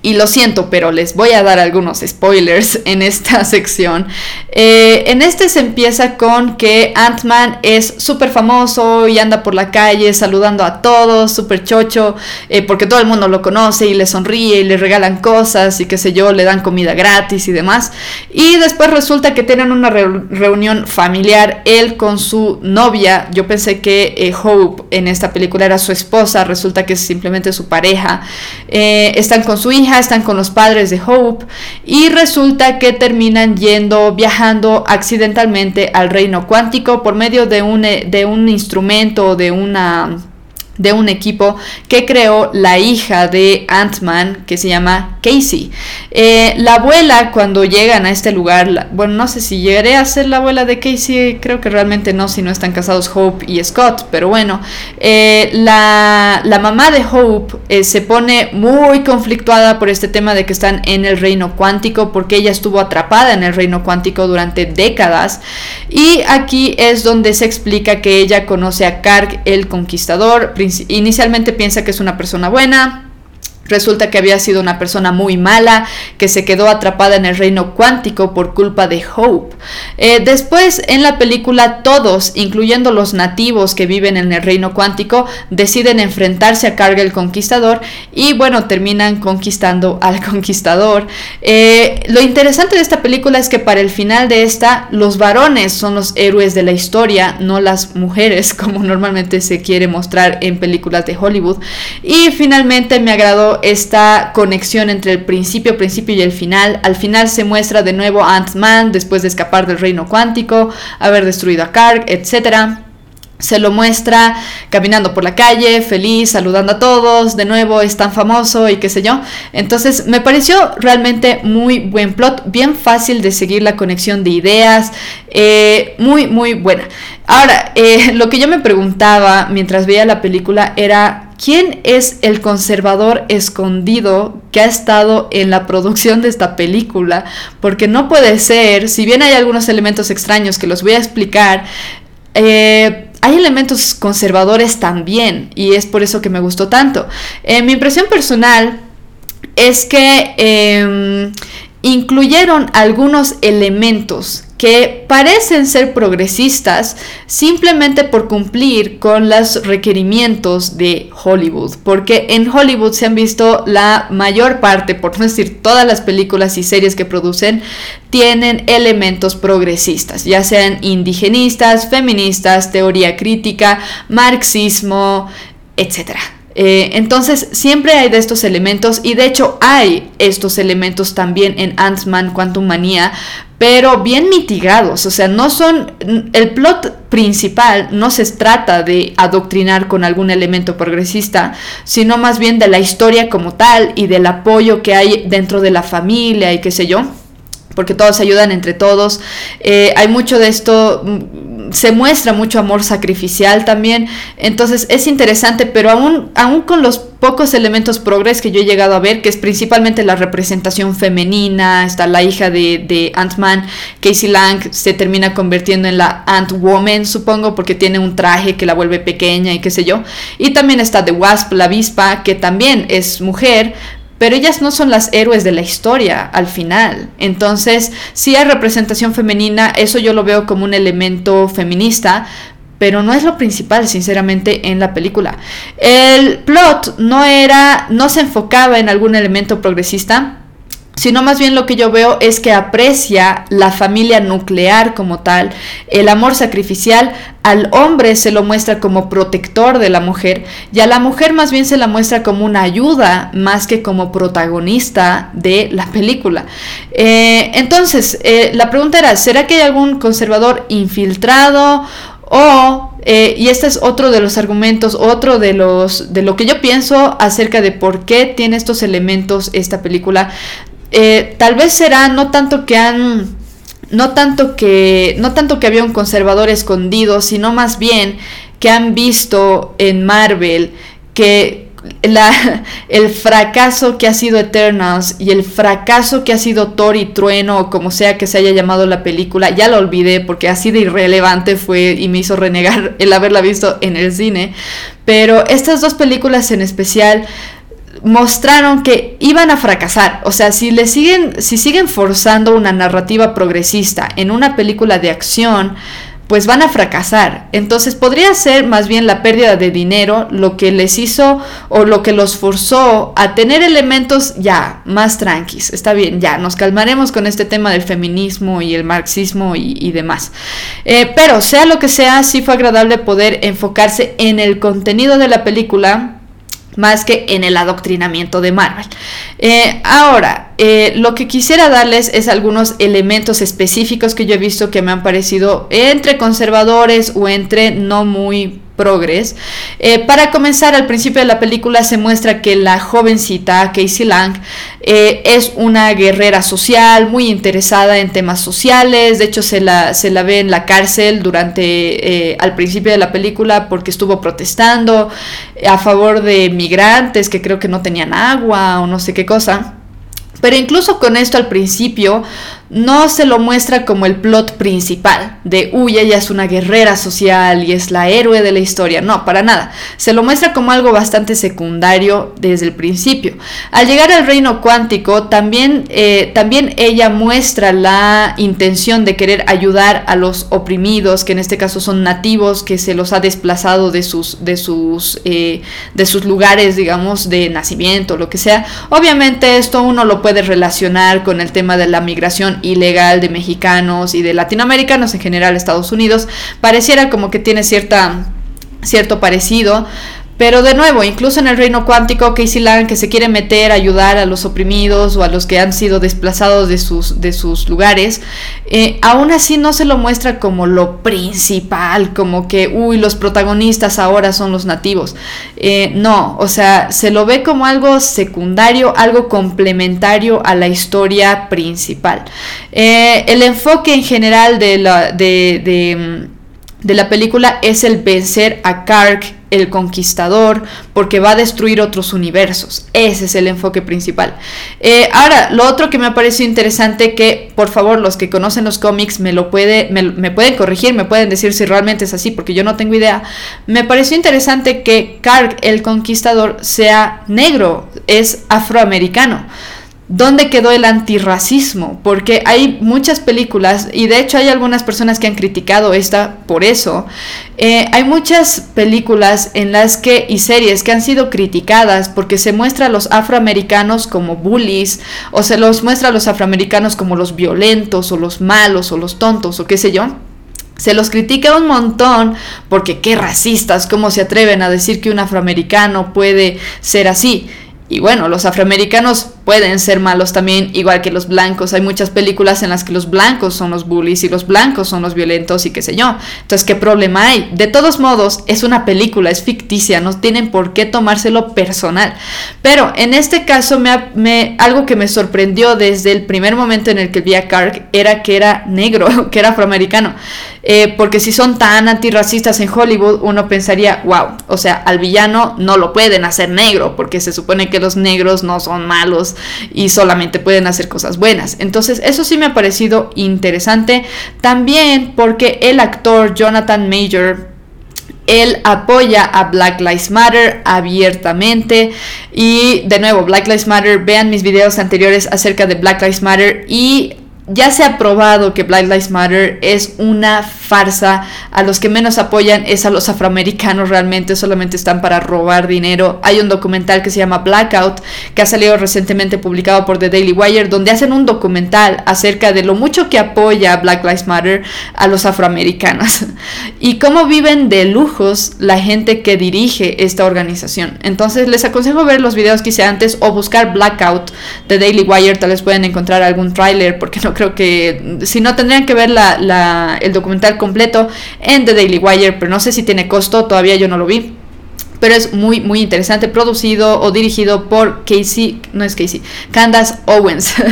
y lo siento, pero les voy a dar algunos spoilers en esta sección. Eh, en este se empieza con que Ant-Man es súper famoso y anda por la calle saludando a todos, súper chocho, eh, porque todo el mundo lo conoce y le sonríe y le regalan cosas y qué sé yo, le dan comida gratis y demás. Y después resulta que tienen una reunión familiar, él con su novia. Yo pensé que eh, Hope en esta película era su esposa, resulta que es simplemente su pareja. están con su hija están con los padres de Hope y resulta que terminan yendo, viajando accidentalmente al reino cuántico por medio de un, de un instrumento, de una de un equipo que creó la hija de Ant-Man, que se llama Casey. Eh, la abuela, cuando llegan a este lugar, bueno, no sé si llegaré a ser la abuela de Casey, creo que realmente no, si no están casados Hope y Scott, pero bueno, eh, la, mamá de Hope eh, se pone muy conflictuada por este tema de que están en el reino cuántico, porque ella estuvo atrapada en el reino cuántico durante décadas, y aquí es donde se explica que ella conoce a Karg el Conquistador, inicialmente piensa que es una persona buena, Resulta que había sido una persona muy mala, que se quedó atrapada en el reino cuántico por culpa de Hope. Eh, después, en la película, todos, incluyendo los nativos que viven en el reino cuántico, deciden enfrentarse a Karga el Conquistador y, bueno, terminan conquistando al Conquistador. Eh, lo interesante de esta película es que para el final de esta, los varones son los héroes de la historia, no las mujeres, como normalmente se quiere mostrar en películas de Hollywood. Y finalmente me agradó esta conexión entre el principio, principio y el final. Al final se muestra de nuevo Ant-Man después de escapar del reino cuántico, haber destruido a Karg, etc. Se lo muestra caminando por la calle, feliz, saludando a todos, de nuevo es tan famoso y qué sé yo. Entonces me pareció realmente muy buen plot, bien fácil de seguir la conexión de ideas, eh, muy, muy buena. Ahora, eh, lo que yo me preguntaba mientras veía la película era ¿Quién es el conservador escondido que ha estado en la producción de esta película? Porque no puede ser, si bien hay algunos elementos extraños que los voy a explicar, eh, hay elementos conservadores también y es por eso que me gustó tanto. Eh, mi impresión personal es que em, incluyeron algunos elementos que parecen ser progresistas simplemente por cumplir con los requerimientos de Hollywood, porque en Hollywood se han visto la mayor parte, por no decir todas las películas y series que producen, tienen elementos progresistas, ya sean indigenistas, feministas, teoría crítica, marxismo, etcétera. Eh, entonces, siempre hay de estos elementos y de hecho hay estos elementos también en Ant-Man Quantum Manía, pero bien mitigados, o sea, no son, el plot principal no se trata de adoctrinar con algún elemento progresista, sino más bien de la historia como tal y del apoyo que hay dentro de la familia y qué sé yo porque todos ayudan entre todos. Eh, hay mucho de esto, mm, se muestra mucho amor sacrificial también, entonces es interesante, pero aún, aún con los pocos elementos progres que yo he llegado a ver, que es principalmente la representación femenina, está la hija de, de Ant-Man, Casey Lang se termina convirtiendo en la Ant-Woman, supongo, porque tiene un traje que la vuelve pequeña y qué sé yo. Y también está The Wasp, la avispa, que también es mujer, pero ellas no son las héroes de la historia al final. Entonces, si hay representación femenina, eso yo lo veo como un elemento feminista, pero no es lo principal, sinceramente, en la película. El plot no era, no se enfocaba en algún elemento progresista, sino más bien lo que yo veo es que aprecia la familia nuclear como tal, el amor sacrificial, al hombre se lo muestra como protector de la mujer y a la mujer más bien se la muestra como una ayuda más que como protagonista de la película. Eh, entonces, eh, la pregunta era, ¿será que hay algún conservador infiltrado o eh, y este es otro de los argumentos, otro de los de lo que yo pienso acerca de por qué tiene estos elementos esta película. Eh, tal vez será no tanto que han no tanto que no tanto que había un conservador escondido, sino más bien que han visto en Marvel que la, el fracaso que ha sido Eternals y el fracaso que ha sido Thor y Trueno o como sea que se haya llamado la película, ya lo olvidé porque así de irrelevante fue y me hizo renegar el haberla visto en el cine, pero estas dos películas en especial mostraron que iban a fracasar. O sea, si le siguen, si siguen forzando una narrativa progresista en una película de acción, pues van a fracasar. Entonces podría ser más bien la pérdida de dinero lo que les hizo o lo que los forzó a tener elementos ya más tranquis. Está bien, ya nos calmaremos con este tema del feminismo y el marxismo y, demás. Eh, pero sea lo que sea, sí fue agradable poder enfocarse en el contenido de la película más que en el adoctrinamiento de Marvel. Eh, ahora, eh, lo que quisiera darles es algunos elementos específicos que yo he visto que me han parecido entre conservadores o entre no muy progres. Eh, para comenzar, al principio de la película se muestra que la jovencita Casey Lang eh, es una guerrera social, muy interesada en temas sociales. De hecho, se la, se la ve en la cárcel durante, eh, al principio de la película porque estuvo protestando a favor de migrantes que creo que no tenían agua o no sé qué cosa. Pero incluso con esto al principio no se lo muestra como el plot principal de, uy, ella es una guerrera social y es la héroe de la historia. No, para nada. Se lo muestra como algo bastante secundario desde el principio. Al llegar al reino cuántico, también, eh, también ella muestra la intención de querer ayudar a los oprimidos, que en este caso son nativos, que se los ha desplazado de sus, de sus, eh, de sus lugares, digamos, de nacimiento, lo que sea. Obviamente esto uno lo puede relacionar con el tema de la migración ilegal de mexicanos y de latinoamericanos en general Estados Unidos, pareciera como que tiene cierta, cierto parecido. Pero de nuevo, incluso en el reino cuántico, Casey Lang, que se quiere meter a ayudar a los oprimidos o a los que han sido desplazados de sus, de sus lugares, eh, aún así no se lo muestra como lo principal, como que, uy, los protagonistas ahora son los nativos. Eh, no, o sea, se lo ve como algo secundario, algo complementario a la historia principal. Eh, el enfoque en general de la, de, de, de la película es el vencer a Kark el conquistador, porque va a destruir otros universos. Ese es el enfoque principal. Eh, ahora, lo otro que me ha parecido interesante, que por favor los que conocen los cómics me lo puede, me, pueden corregir, me pueden decir si realmente es así, porque yo no tengo idea. Me pareció interesante que Karg el conquistador sea negro, es afroamericano. ¿Dónde quedó el antirracismo? Porque hay muchas películas, y de hecho hay algunas personas que han criticado esta por eso. Eh, hay muchas películas en las que, y series que han sido criticadas porque se muestra a los afroamericanos como bullies, o se los muestra a los afroamericanos como los violentos, o los malos, o los tontos, o qué sé yo. Se los critica un montón porque qué racistas, cómo se atreven a decir que un afroamericano puede ser así. Y bueno, los afroamericanos pueden ser malos también, igual que los blancos. Hay muchas películas en las que los blancos son los bullies y los blancos son los violentos y qué sé yo. Entonces, ¿qué problema hay? De todos modos, es una película, es ficticia, no tienen por qué tomárselo personal. Pero en este caso, me, algo que me sorprendió desde el primer momento en el que vi a Kark era que era negro, que era afroamericano. Eh, porque si son tan antirracistas en Hollywood, uno pensaría, wow, o sea, al villano no lo pueden hacer negro, porque se supone que los negros no son malos y solamente pueden hacer cosas buenas. Entonces, eso sí me ha parecido interesante. También porque el actor Jonathan Major él apoya a Black Lives Matter abiertamente. Y de nuevo, Black Lives Matter, vean mis videos anteriores acerca de Black Lives Matter y ya se ha probado que Black Lives Matter es una farsa. A los que menos apoyan es a los afroamericanos realmente, solamente están para robar dinero. Hay un documental que se llama Blackout, que ha salido recientemente publicado por The Daily Wire, donde hacen un documental acerca de lo mucho que apoya Black Lives Matter a los afroamericanos y cómo viven de lujos la gente que dirige esta organización. Entonces les aconsejo ver los videos que hice antes o buscar Blackout de Daily Wire, tal vez pueden encontrar algún tráiler porque no creo que, si no, tendrían que ver el documental completo en The Daily Wire, pero no sé si tiene costo, todavía yo no lo vi. Pero es muy, muy interesante, producido o dirigido por Casey, no es Casey, Candace Owens.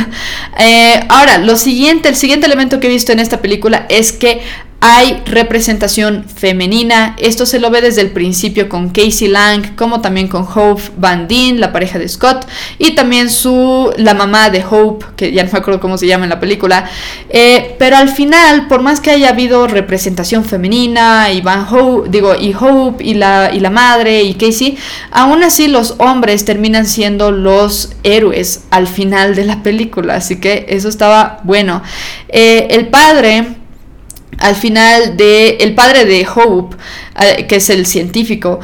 Eh, ahora, lo siguiente, el siguiente elemento que he visto en esta película es que hay representación femenina. Esto se lo ve desde el principio con Casey Lang, como también con Hope Van Dien, la pareja de Scott, y también su la mamá de Hope, que ya no me acuerdo cómo se llama en la película. Eh, pero al final, por más que haya habido representación femenina, y Van Hope, digo, y Hope y la, y la madre y Casey, aún así los hombres terminan siendo los héroes al final de la película. Así que eso estaba bueno. Eh, el padre al final de el padre de Hope, eh, que es el científico,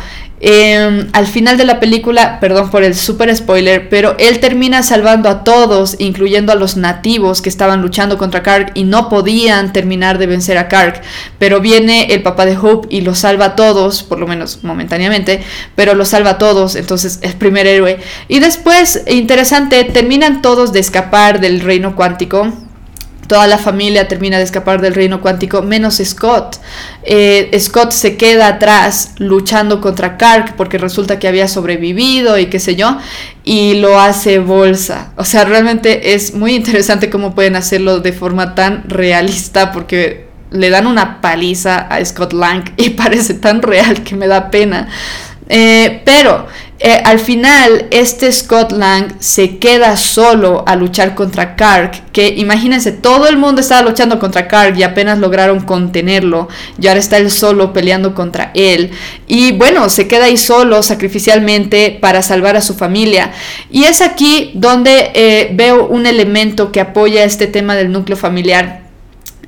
em, al final de la película, perdón por el super spoiler, pero él termina salvando a todos, incluyendo a los nativos que estaban luchando contra Kark y no podían terminar de vencer a Kark. Pero viene el papá de Hope y los salva a todos, por lo menos momentáneamente, pero los salva a todos, entonces es primer héroe. Y después, interesante, terminan todos de escapar del reino cuántico toda la familia termina de escapar del reino cuántico, menos Scott. Eh, Scott se queda atrás luchando contra Kark porque resulta que había sobrevivido y qué sé yo, y lo hace bolsa. O sea, realmente es muy interesante cómo pueden hacerlo de forma tan realista porque le dan una paliza a Scott Lang y parece tan real que me da pena. Eh, pero eh, al final, este Scott Lang se queda solo a luchar contra Kark, que imagínense, todo el mundo estaba luchando contra Kark y apenas lograron contenerlo, y ahora está él solo peleando contra él. Y bueno, se queda ahí solo sacrificialmente para salvar a su familia. Y es aquí donde eh, veo un elemento que apoya este tema del núcleo familiar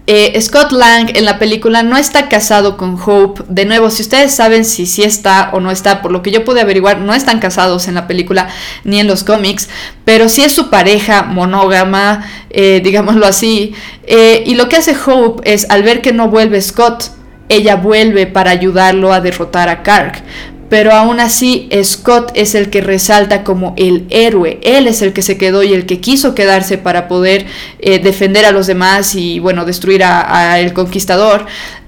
eh, Scott Lang en la película no está casado con Hope. De nuevo, si ustedes saben si sí está o no está, por lo que yo pude averiguar, no están casados en la película ni en los cómics, pero sí es su pareja monógama, eh, digámoslo así. Eh, y lo que hace Hope es, al ver que no vuelve Scott, ella vuelve para ayudarlo a derrotar a Kark pero aún así Scott es el que resalta como el héroe, él es el que se quedó y el que quiso quedarse para poder eh, defender a los demás y bueno, destruir a, el conquistador.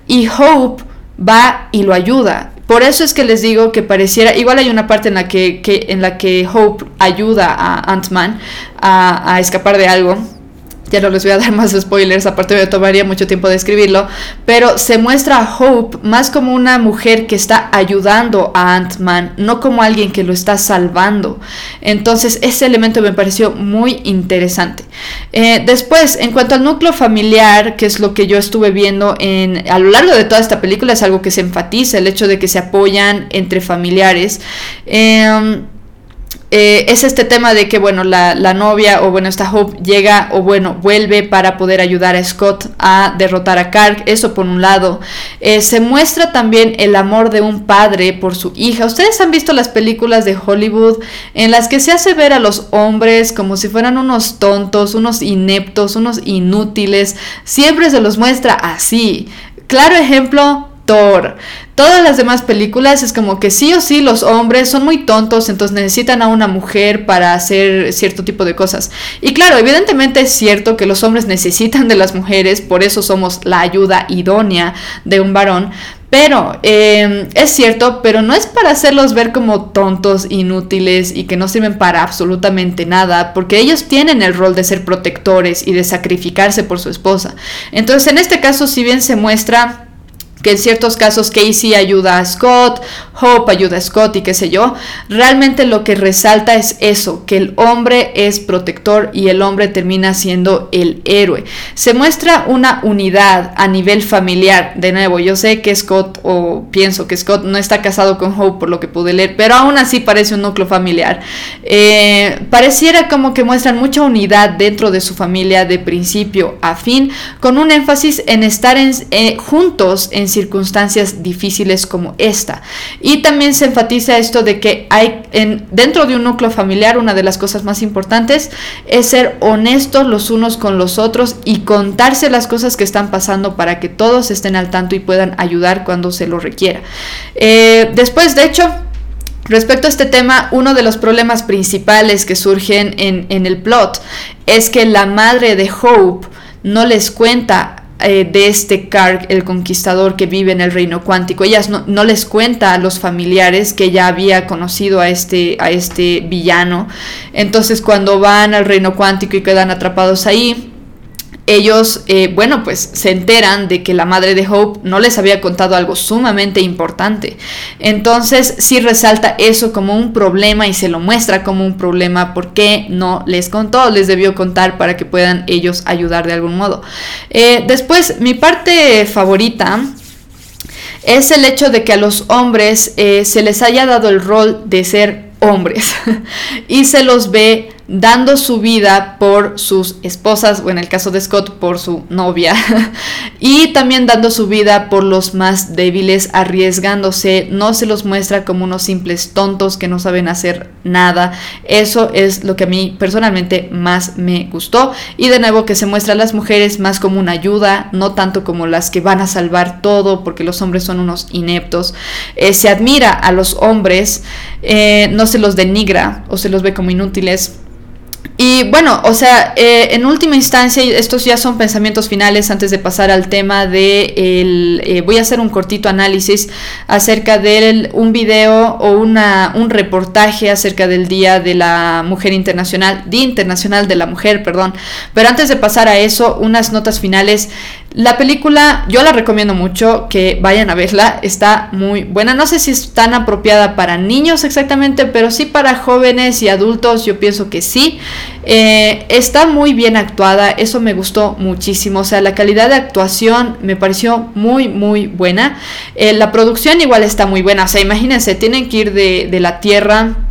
Y Hope va y lo ayuda. Por eso es que les digo que pareciera, igual hay una parte en la que, en la que Hope ayuda a Ant-Man a, a escapar de algo ya no les voy a dar más spoilers, aparte me tomaría mucho tiempo de escribirlo, pero se muestra a Hope más como una mujer que está ayudando a Ant-Man, no como alguien que lo está salvando. Entonces ese elemento me pareció muy interesante. Eh, después, en cuanto al núcleo familiar, que es lo que yo estuve viendo en, a lo largo de toda esta película, es algo que se enfatiza, el hecho de que se apoyan entre familiares. Eh, eh, es este tema de que, bueno, la, novia o, bueno, esta Hope llega o, bueno, vuelve para poder ayudar a Scott a derrotar a Kark. Eso por un lado. Eh, se muestra también el amor de un padre por su hija. Ustedes han visto las películas de Hollywood en las que se hace ver a los hombres como si fueran unos tontos, unos ineptos, unos inútiles. Siempre se los muestra así. Claro ejemplo, Thor. Todas las demás películas es como que sí o sí los hombres son muy tontos, entonces necesitan a una mujer para hacer cierto tipo de cosas. Y claro, evidentemente es cierto que los hombres necesitan de las mujeres, por eso somos la ayuda idónea de un varón. Pero em, es cierto, pero no es para hacerlos ver como tontos, inútiles y que no sirven para absolutamente nada, porque ellos tienen el rol de ser protectores y de sacrificarse por su esposa. Entonces, en este caso, si bien se muestra que en ciertos casos Casey ayuda a Scott, Hope ayuda a Scott y qué sé yo, realmente lo que resalta es eso, que el hombre es protector y el hombre termina siendo el héroe. Se muestra una unidad a nivel familiar, de nuevo, yo sé que Scott, o pienso que Scott no está casado con Hope por lo que pude leer, pero aún así parece un núcleo familiar. Eh, pareciera como que muestran mucha unidad dentro de su familia de principio a fin, con un énfasis en estar eh, juntos en circunstancias difíciles como esta. Y también se enfatiza esto de que hay en, dentro de un núcleo familiar una de las cosas más importantes es ser honestos los unos con los otros y contarse las cosas que están pasando para que todos estén al tanto y puedan ayudar cuando se lo requiera. Eh, después, de hecho, Respecto a este tema, uno de los problemas principales que surgen en, en, el plot es que la madre de Hope no les cuenta eh, de este Karg, el conquistador que vive en el reino cuántico. Ellas no, les cuenta a los familiares que ya había conocido a este, a este villano. Entonces cuando van al reino cuántico y quedan atrapados ahí, ellos, eh, bueno, pues se enteran de que la madre de Hope no les había contado algo sumamente importante. Entonces sí resalta eso como un problema y se lo muestra como un problema porque no les contó, les debió contar para que puedan ellos ayudar de algún modo. Eh, después, mi parte favorita es el hecho de que a los hombres eh, se les haya dado el rol de ser hombres y se los ve dando su vida por sus esposas, o en el caso de Scott, por su novia, y también dando su vida por los más débiles, arriesgándose, no se los muestra como unos simples tontos que no saben hacer nada. Eso es lo que a mí personalmente más me gustó. Y de nuevo que se muestra a las mujeres más como una ayuda, no tanto como las que van a salvar todo, porque los hombres son unos ineptos. Eh, se admira a los hombres, eh, no se los denigra o se los ve como inútiles y bueno, o sea, eh, en última instancia, estos ya son pensamientos finales antes de pasar al tema de el, eh, voy a hacer un cortito análisis acerca de un video o una, un reportaje acerca del Día de la Mujer Internacional, Día Internacional de la Mujer, perdón. Pero antes de pasar a eso, unas notas finales. La película, yo la recomiendo mucho, que vayan a verla, está muy buena. No sé si es tan apropiada para niños exactamente, pero sí para jóvenes y adultos, yo pienso que sí. Eh, está muy bien actuada, eso me gustó muchísimo, o sea, la calidad de actuación me pareció muy, muy buena. Eh, la producción igual está muy buena, o sea, imagínense, tienen que ir de, de la Tierra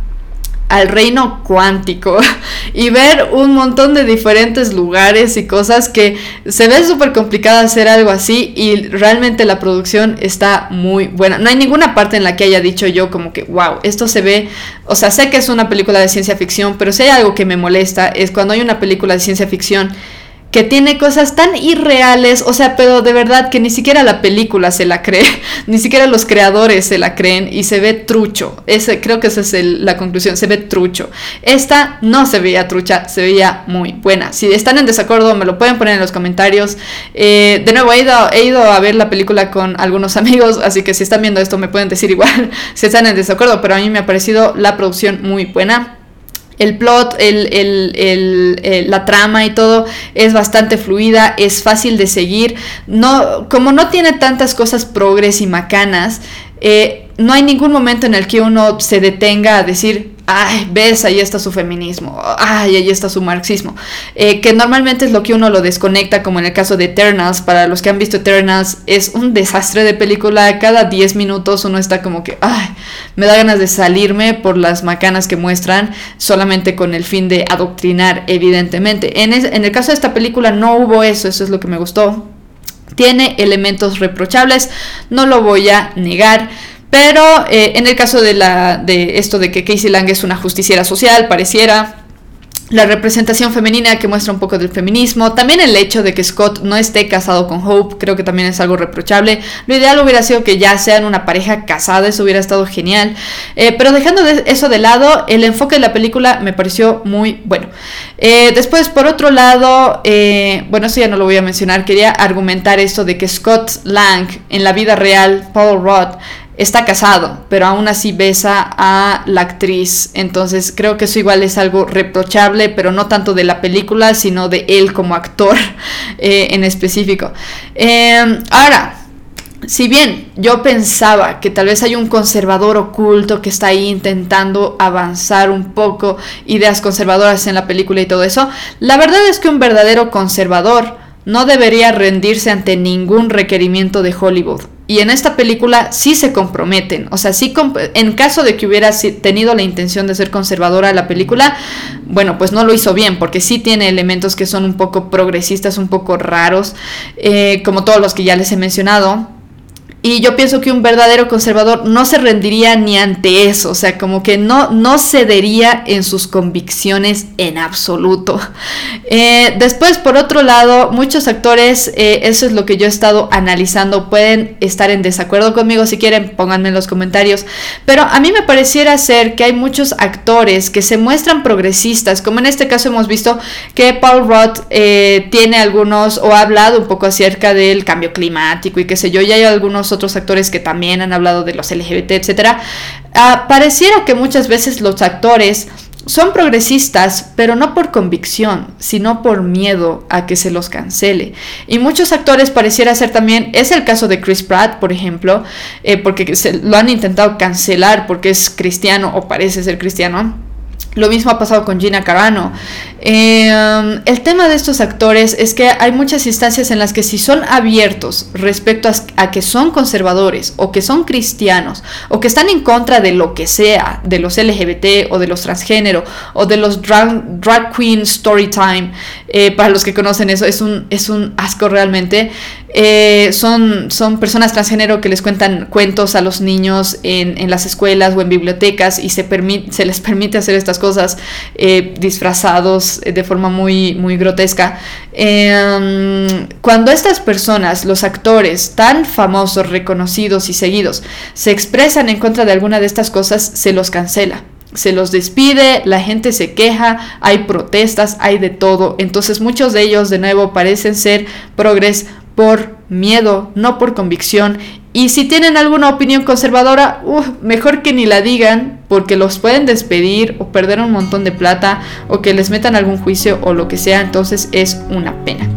al reino cuántico y ver un montón de diferentes lugares y cosas que se ve súper complicado hacer algo así y realmente la producción está muy buena. No hay ninguna parte en la que haya dicho yo como que, wow, esto se ve, o sea, sé que es una película de ciencia ficción, pero si hay algo que me molesta es cuando hay una película de ciencia ficción que tiene cosas tan irreales, o sea, pero de verdad que ni siquiera la película se la cree, ni siquiera los creadores se la creen y se ve trucho. Ese, creo que esa es la conclusión, se ve trucho. Esta no se veía trucha, se veía muy buena. Si están en desacuerdo, me lo pueden poner en los comentarios. Eh, de nuevo, he ido, he ido a ver la película con algunos amigos, así que si están viendo esto me pueden decir igual si están en desacuerdo, pero a mí me ha parecido la producción muy buena el plot, el, la trama y todo es bastante fluida, es fácil de seguir. No, como no tiene tantas cosas progres y macanas, eh, no hay ningún momento en el que uno se detenga a decir, ay, ves, ahí está su feminismo, ay, ahí está su marxismo, eh, que normalmente es lo que uno lo desconecta, como en el caso de Eternals, para los que han visto Eternals, es un desastre de película, cada 10 minutos uno está como que, ay, me da ganas de salirme por las macanas que muestran, solamente con el fin de adoctrinar, evidentemente. En, en el caso de esta película no hubo eso, eso es lo que me gustó. Tiene elementos reprochables, no lo voy a negar pero eh, en el caso de, la, de esto de que Casey Lang es una justiciera social, pareciera, la representación femenina que muestra un poco del feminismo, también el hecho de que Scott no esté casado con Hope, creo que también es algo reprochable. Lo ideal hubiera sido que ya sean una pareja casada, eso hubiera estado genial. Eh, pero dejando eso de lado, el enfoque de la película me pareció muy bueno. Eh, después, por otro lado, bueno, eso ya no lo voy a mencionar, quería argumentar esto de que Scott Lang en la vida real, Paul Roth, está casado, pero aún así besa a la actriz. Entonces creo que eso igual es algo reprochable, pero no tanto de la película, sino de él como actor eh, en específico. Em, ahora, si bien yo pensaba que tal vez hay un conservador oculto que está ahí intentando avanzar un poco ideas conservadoras en la película y todo eso, la verdad es que un verdadero conservador no debería rendirse ante ningún requerimiento de Hollywood. Y en esta película sí se comprometen. O sea, sí, en caso de que hubiera tenido la intención de ser conservadora la película, bueno, pues no lo hizo bien, porque sí tiene elementos que son un poco progresistas, un poco raros, eh, como todos los que ya les he mencionado. Y yo pienso que un verdadero conservador no se rendiría ni ante eso, o sea, como que no, no cedería en sus convicciones en absoluto. Eh, después, por otro lado, muchos actores, eh, eso es lo que yo he estado analizando, pueden estar en desacuerdo conmigo, si quieren, pónganme en los comentarios, pero a mí me pareciera ser que hay muchos actores que se muestran progresistas, como en este caso hemos visto que Paul Roth eh, tiene algunos, o ha hablado un poco acerca del cambio climático y qué sé yo, y hay algunos otros actores que también han hablado de los LGBT, etcétera, ah, pareciera que muchas veces los actores son progresistas, pero no por convicción, sino por miedo a que se los cancele. Y muchos actores pareciera ser también, es el caso de Chris Pratt, por ejemplo, eh, porque se, lo han intentado cancelar porque es cristiano o parece ser cristiano lo mismo ha pasado con Gina Carano. Em, el tema de estos actores es que hay muchas instancias en las que si son abiertos respecto a, que son conservadores o que son cristianos o que están en contra de lo que sea, de los LGBT o de los transgénero o de los drag, drag queen story time, eh, para los que conocen eso, es un, es un asco realmente. Eh, son, son personas transgénero que les cuentan cuentos a los niños en, en las escuelas o en bibliotecas y se, se les permite hacer estas cosas eh, disfrazados de forma muy, muy grotesca. Em, cuando estas personas, los actores tan famosos, reconocidos y seguidos, se expresan en contra de alguna de estas cosas, se los cancela se los despide, la gente se queja, hay protestas, hay de todo. Entonces muchos de ellos de nuevo parecen ser progres por miedo, no por convicción. Y si tienen alguna opinión conservadora, mejor que ni la digan, porque los pueden despedir o perder un montón de plata o que les metan algún juicio o lo que sea. Entonces es una pena.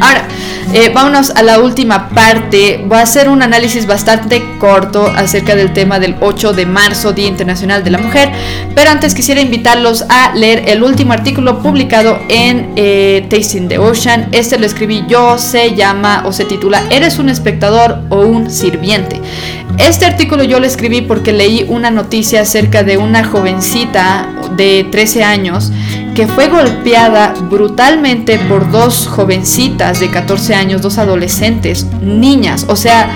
Ahora, eh, vámonos a la última parte. Voy a hacer un análisis bastante corto acerca del tema del 8 de marzo, Día Internacional de la Mujer. Pero antes quisiera invitarlos a leer el último artículo publicado en eh, Tasting the Ocean. Este lo escribí yo, se llama o se titula ¿Eres un espectador o un sirviente? Este artículo yo lo escribí porque leí una noticia acerca de una jovencita de 13 años que fue golpeada brutalmente por dos jovencitas de 14 años, dos adolescentes, niñas, o sea,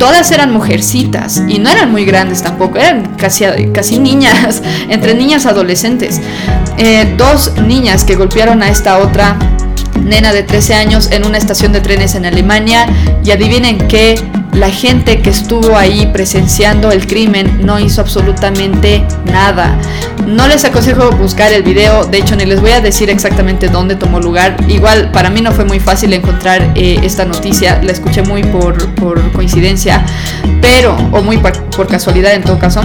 todas eran mujercitas y no eran muy grandes tampoco, eran casi, niñas, entre niñas adolescentes. Eh, dos niñas que golpearon a esta otra nena de 13 años en una estación de trenes en Alemania y adivinen qué, la gente que estuvo ahí presenciando el crimen no hizo absolutamente nada. No les aconsejo buscar el video, de hecho ni les voy a decir exactamente dónde tomó lugar. Igual para mí no fue muy fácil encontrar eh, esta noticia, la escuché muy por, coincidencia, pero, o muy por casualidad en todo caso.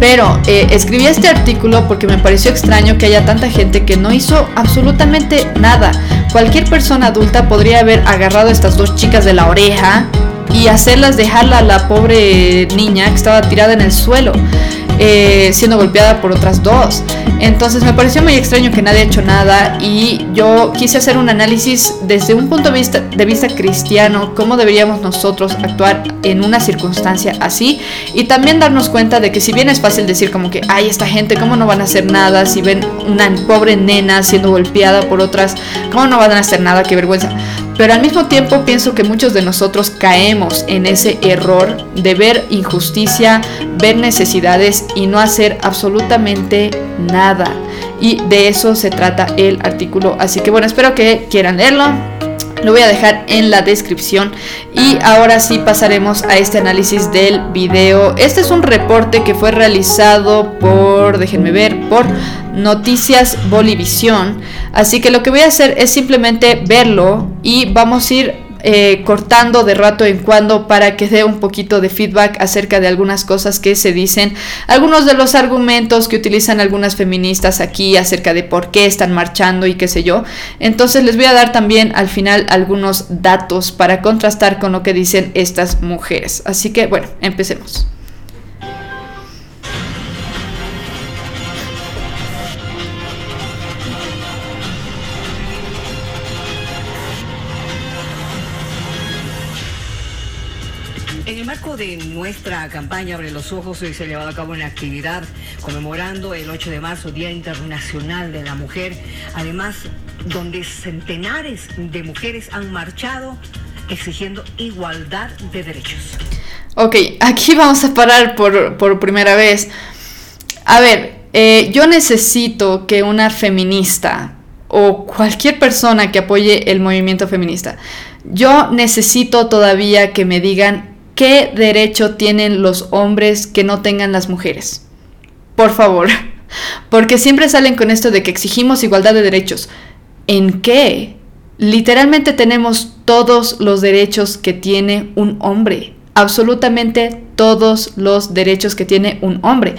Pero eh, escribí este artículo porque me pareció extraño que haya tanta gente que no hizo absolutamente nada. Cualquier persona adulta podría haber agarrado a estas dos chicas de la oreja y hacerlas dejarla a la pobre niña que estaba tirada en el suelo. Eh, siendo golpeada por otras dos. Entonces me pareció muy extraño que nadie ha hecho nada y yo quise hacer un análisis desde un punto de vista, de vista cristiano, cómo deberíamos nosotros actuar en una circunstancia así y también darnos cuenta de que si bien es fácil decir como que, ay, esta gente, ¿cómo no van a hacer nada si ven una pobre nena siendo golpeada por otras? ¿Cómo no van a hacer nada? Qué vergüenza. Pero al mismo tiempo pienso que muchos de nosotros caemos en ese error de ver injusticia, ver necesidades y no hacer absolutamente nada. Y de eso se trata el artículo. Así que bueno, espero que quieran leerlo. Lo voy a dejar en la descripción. Y ahora sí pasaremos a este análisis del video. Este es un reporte que fue realizado por, déjenme ver, por Noticias Bolivisión. Así que lo que voy a hacer es simplemente verlo y vamos a ir eh, cortando de rato en cuando para que dé un poquito de feedback acerca de algunas cosas que se dicen, algunos de los argumentos que utilizan algunas feministas aquí acerca de por qué están marchando y qué sé yo. Entonces les voy a dar también al final algunos datos para contrastar con lo que dicen estas mujeres. Así que bueno, empecemos. De nuestra campaña Abre los Ojos, hoy se ha llevado a cabo una actividad conmemorando el 8 de marzo, Día Internacional de la Mujer, además donde centenares de mujeres han marchado exigiendo igualdad de derechos. Ok, aquí vamos a parar por, primera vez. A ver, eh, yo necesito que una feminista o cualquier persona que apoye el movimiento feminista, yo necesito todavía que me digan ¿Qué derecho tienen los hombres que no tengan las mujeres? Por favor, porque siempre salen con esto de que exigimos igualdad de derechos. ¿En qué? Literalmente tenemos todos los derechos que tiene un hombre. Absolutamente todos los derechos que tiene un hombre.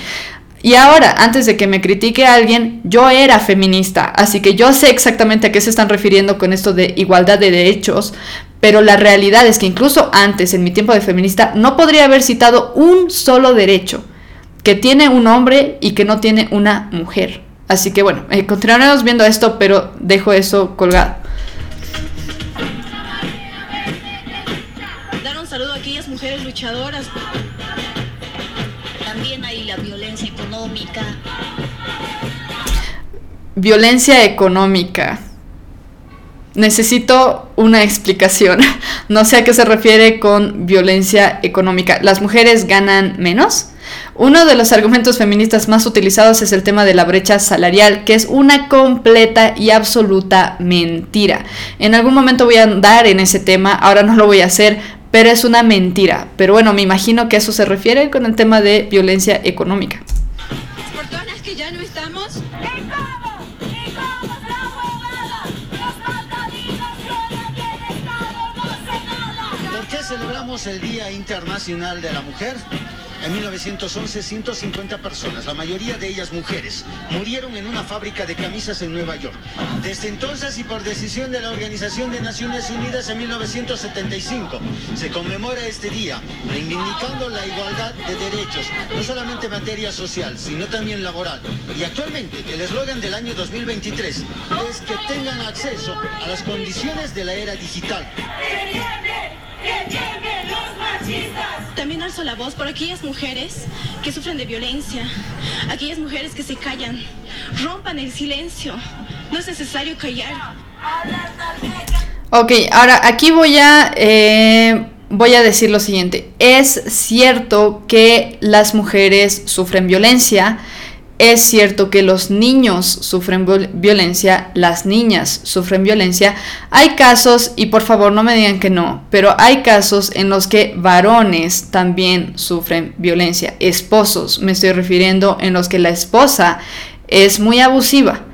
Y ahora, antes de que me critique alguien, yo era feminista, así que yo sé exactamente a qué se están refiriendo con esto de igualdad de derechos, pero la realidad es que incluso antes, en mi tiempo de feminista, no podría haber citado un solo derecho que tiene un hombre y que no tiene una mujer. Así que bueno, eh, continuaremos viendo esto, pero dejo eso colgado. Dar un saludo a aquellas mujeres luchadoras. También hay la violencia económica. Violencia económica. Necesito una explicación. No sé a qué se refiere con violencia económica. ¿Las mujeres ganan menos? Uno de los argumentos feministas más utilizados es el tema de la brecha salarial, que es una completa y absoluta mentira. En algún momento voy a andar en ese tema, ahora no lo voy a hacer, pero es una mentira. Pero bueno, me imagino que eso se refiere con el tema de violencia económica. que ya no estamos celebramos el Día Internacional de la Mujer. En 1911, 150 personas, la mayoría de ellas mujeres, murieron en una fábrica de camisas en Nueva York. Desde entonces y por decisión de la Organización de Naciones Unidas en 1975, se conmemora este día, reivindicando la igualdad de derechos, no solamente en materia social, sino también laboral. Y actualmente, el eslogan del año 2023 es que tengan acceso a las condiciones de la era digital. También alzo la voz por aquellas mujeres que sufren de violencia, aquellas mujeres que se callan. Rompan el silencio. No es necesario callar. Ok, ahora aquí voy a, eh, voy a decir lo siguiente. Es cierto que las mujeres sufren violencia es cierto que los niños sufren violencia, las niñas sufren violencia. Hay casos, y por favor no me digan que no, pero hay casos en los que varones también sufren violencia. Esposos, me estoy refiriendo, en los que la esposa es muy abusiva.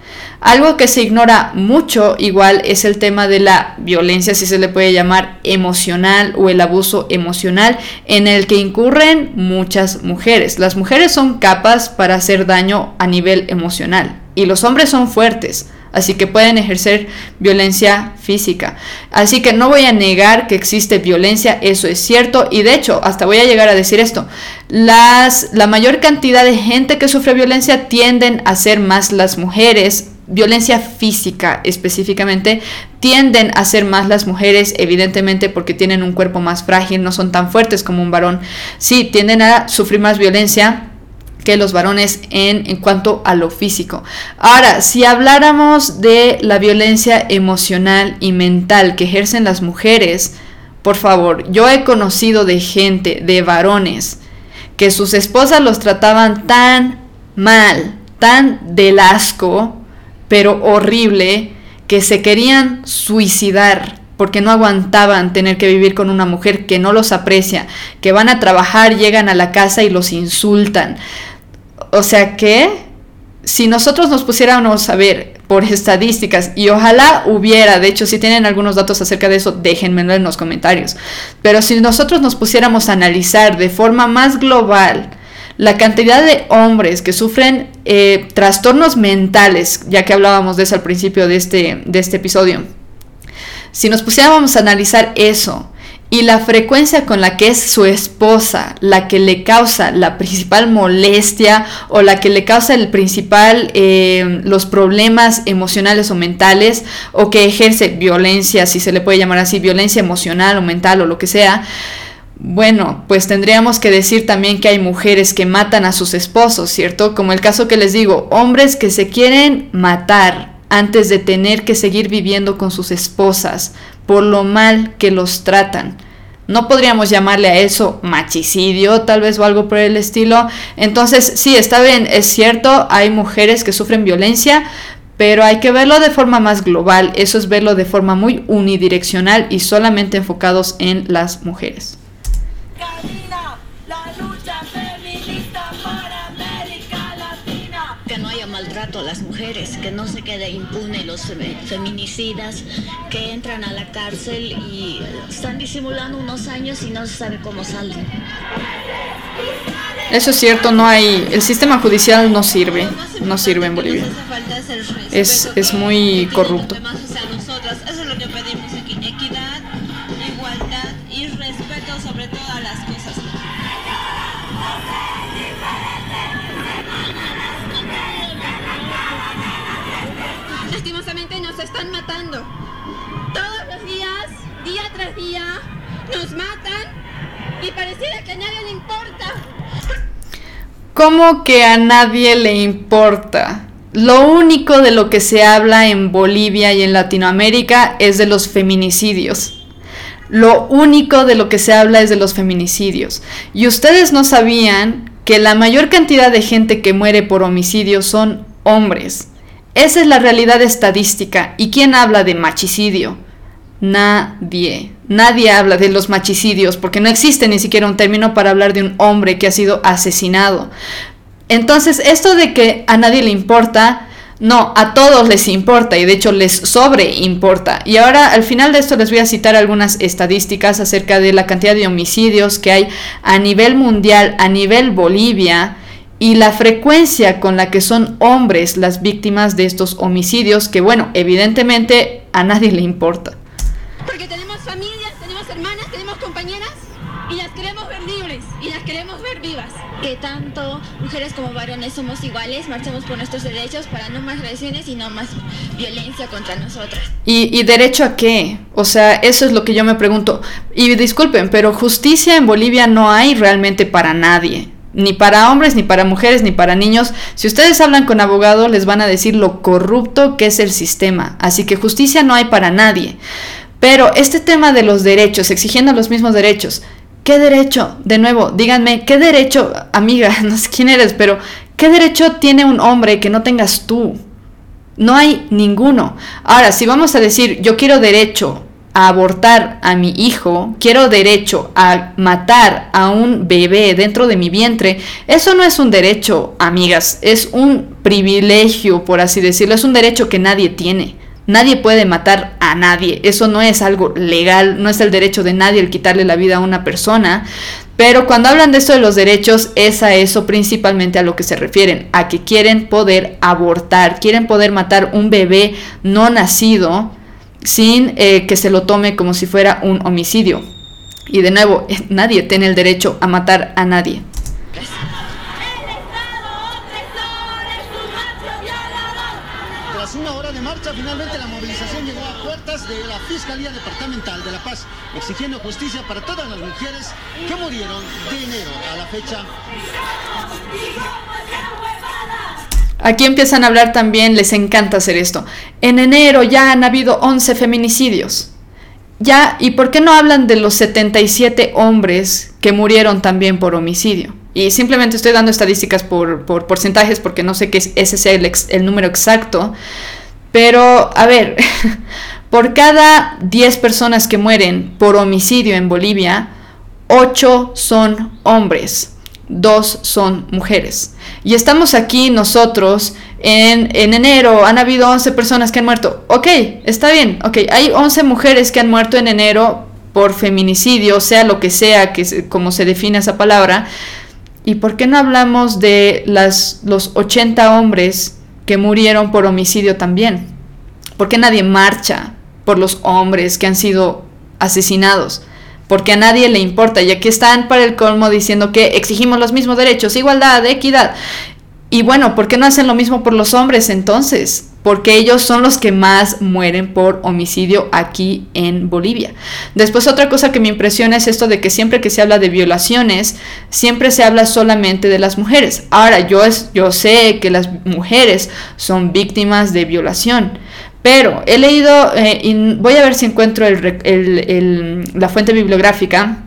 Algo que se ignora mucho igual es el tema de la violencia, si se le puede llamar emocional o el abuso emocional, en el que incurren muchas mujeres. Las mujeres son capas para hacer daño a nivel emocional y los hombres son fuertes. Así que pueden ejercer violencia física. Así que no voy a negar que existe violencia, eso es cierto. Y de hecho, hasta voy a llegar a decir esto. Las, la mayor cantidad de gente que sufre violencia tienden a ser más las mujeres violencia física específicamente, tienden a ser más las mujeres, evidentemente porque tienen un cuerpo más frágil, no son tan fuertes como un varón. Sí, tienden a sufrir más violencia que los varones en, en cuanto a lo físico. Ahora, si habláramos de la violencia emocional y mental que ejercen las mujeres, por favor, yo he conocido de gente, de varones, que sus esposas los trataban tan mal, tan del asco, pero horrible, que se querían suicidar porque no aguantaban tener que vivir con una mujer que no los aprecia, que van a trabajar, llegan a la casa y los insultan. O sea que si nosotros nos pusiéramos a ver por estadísticas, y ojalá hubiera, de hecho, si tienen algunos datos acerca de eso, déjenmelo en los comentarios, pero si nosotros nos pusiéramos a analizar de forma más global la cantidad de hombres que sufren eh, trastornos mentales, ya que hablábamos de eso al principio de este, de este episodio, si nos pusiéramos a analizar eso, y la frecuencia con la que es su esposa la que le causa la principal molestia o la que le causa el principal eh, los problemas emocionales o mentales o que ejerce violencia, si se le puede llamar así, violencia emocional o mental o lo que sea, bueno, pues tendríamos que decir también que hay mujeres que matan a sus esposos, ¿cierto? Como el caso que les digo, hombres que se quieren matar antes de tener que seguir viviendo con sus esposas por lo mal que los tratan. No podríamos llamarle a eso machicidio, tal vez o algo por el estilo. Entonces, sí, está bien, es cierto, hay mujeres que sufren violencia, pero hay que verlo de forma más global. Eso es verlo de forma muy unidireccional y solamente enfocados en las mujeres. A las mujeres, que no se quede impune los feminicidas que entran a la cárcel y están disimulando unos años y no se sabe cómo salen. Eso es cierto, no hay, el sistema judicial no sirve, no sirve en Bolivia. Es, es muy corrupto. Están matando. Todos los días, día tras día, nos matan y pareciera que a nadie le importa. ¿Cómo que a nadie le importa? Lo único de lo que se habla en Bolivia y en Latinoamérica es de los feminicidios. Lo único de lo que se habla es de los feminicidios. Y ustedes no sabían que la mayor cantidad de gente que muere por homicidio son hombres. Esa es la realidad estadística. ¿Y quién habla de machicidio? Nadie. Nadie habla de los machicidios porque no existe ni siquiera un término para hablar de un hombre que ha sido asesinado. Entonces, esto de que a nadie le importa, no, a todos les importa y de hecho les sobreimporta. Y ahora al final de esto les voy a citar algunas estadísticas acerca de la cantidad de homicidios que hay a nivel mundial, a nivel Bolivia y la frecuencia con la que son hombres las víctimas de estos homicidios, que bueno, evidentemente a nadie le importa. Porque tenemos familias, tenemos hermanas, tenemos compañeras y las queremos ver libres y las queremos ver vivas. Que tanto mujeres como varones somos iguales, marchemos por nuestros derechos para no más agresiones y no más violencia contra nosotras. ¿Y, ¿Y derecho a qué? O sea, eso es lo que yo me pregunto. Y disculpen, pero justicia en Bolivia no hay realmente para nadie ni para hombres, ni para mujeres, ni para niños. Si ustedes hablan con abogados, les van a decir lo corrupto que es el sistema. Así que justicia no hay para nadie. Pero este tema de los derechos, exigiendo los mismos derechos, ¿qué derecho? De nuevo, díganme, ¿qué derecho, amiga, no sé quién eres, pero ¿qué derecho tiene un hombre que no tengas tú? No hay ninguno. Ahora, si vamos a decir, yo quiero derecho a abortar a mi hijo, quiero derecho a matar a un bebé dentro de mi vientre, eso no es un derecho, amigas, es un privilegio, por así decirlo, es un derecho que nadie tiene. Nadie puede matar a nadie, eso no es algo legal, no es el derecho de nadie el quitarle la vida a una persona, pero cuando hablan de esto de los derechos, es a eso principalmente a lo que se refieren, a que quieren poder abortar, quieren poder matar un bebé no nacido, sin eh, que se lo tome como si fuera un homicidio. Y de nuevo, nadie tiene el derecho a matar a nadie. Tras una hora de marcha, finalmente la movilización llegó a puertas de la Fiscalía Departamental de La Paz, exigiendo justicia para todas las mujeres que murieron de enero a la fecha. Aquí empiezan a hablar también, les encanta hacer esto. En enero ya han habido 11 feminicidios. Ya, ¿y por qué no hablan de los 77 hombres que murieron también por homicidio? Y simplemente estoy dando estadísticas por, porcentajes porque no sé qué es, ese sea el, el número exacto. Pero, a ver, por cada 10 personas que mueren por homicidio en Bolivia, 8 son hombres dos son mujeres. Y estamos aquí nosotros en, en, enero han habido 11 personas que han muerto. Ok, está bien, ok, hay 11 mujeres que han muerto en enero por feminicidio, sea lo que sea, que como se define esa palabra. ¿Y por qué no hablamos de las, los 80 hombres que murieron por homicidio también? ¿Por qué nadie marcha por los hombres que han sido asesinados? Porque a nadie le importa, y aquí están para el colmo diciendo que exigimos los mismos derechos, igualdad, equidad. Y bueno, ¿por qué no hacen lo mismo por los hombres entonces? Porque ellos son los que más mueren por homicidio aquí en Bolivia. Después otra cosa que me impresiona es esto de que siempre que se habla de violaciones, siempre se habla solamente de las mujeres. Ahora, yo, es, yo sé que las mujeres son víctimas de violación, pero he leído, eh, voy a ver si encuentro la fuente bibliográfica,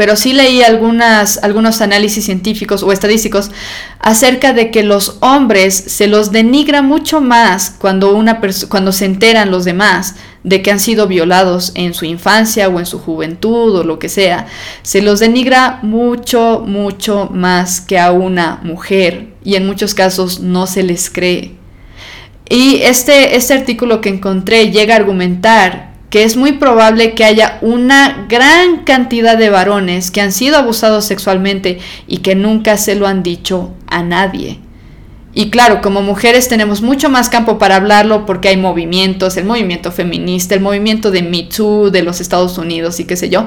pero sí leí algunos análisis científicos o estadísticos acerca de que los hombres se los denigra mucho más cuando, una cuando se enteran los demás de que han sido violados en su infancia o en su juventud o lo que sea. Se los denigra mucho, mucho más que a una mujer y en muchos casos no se les cree. Y este, este artículo que encontré llega a argumentar que es muy probable que haya una gran cantidad de varones que han sido abusados sexualmente y que nunca se lo han dicho a nadie. Y claro, como mujeres tenemos mucho más campo para hablarlo porque hay movimientos, el movimiento feminista, el movimiento de Me Too de los Estados Unidos y qué sé yo.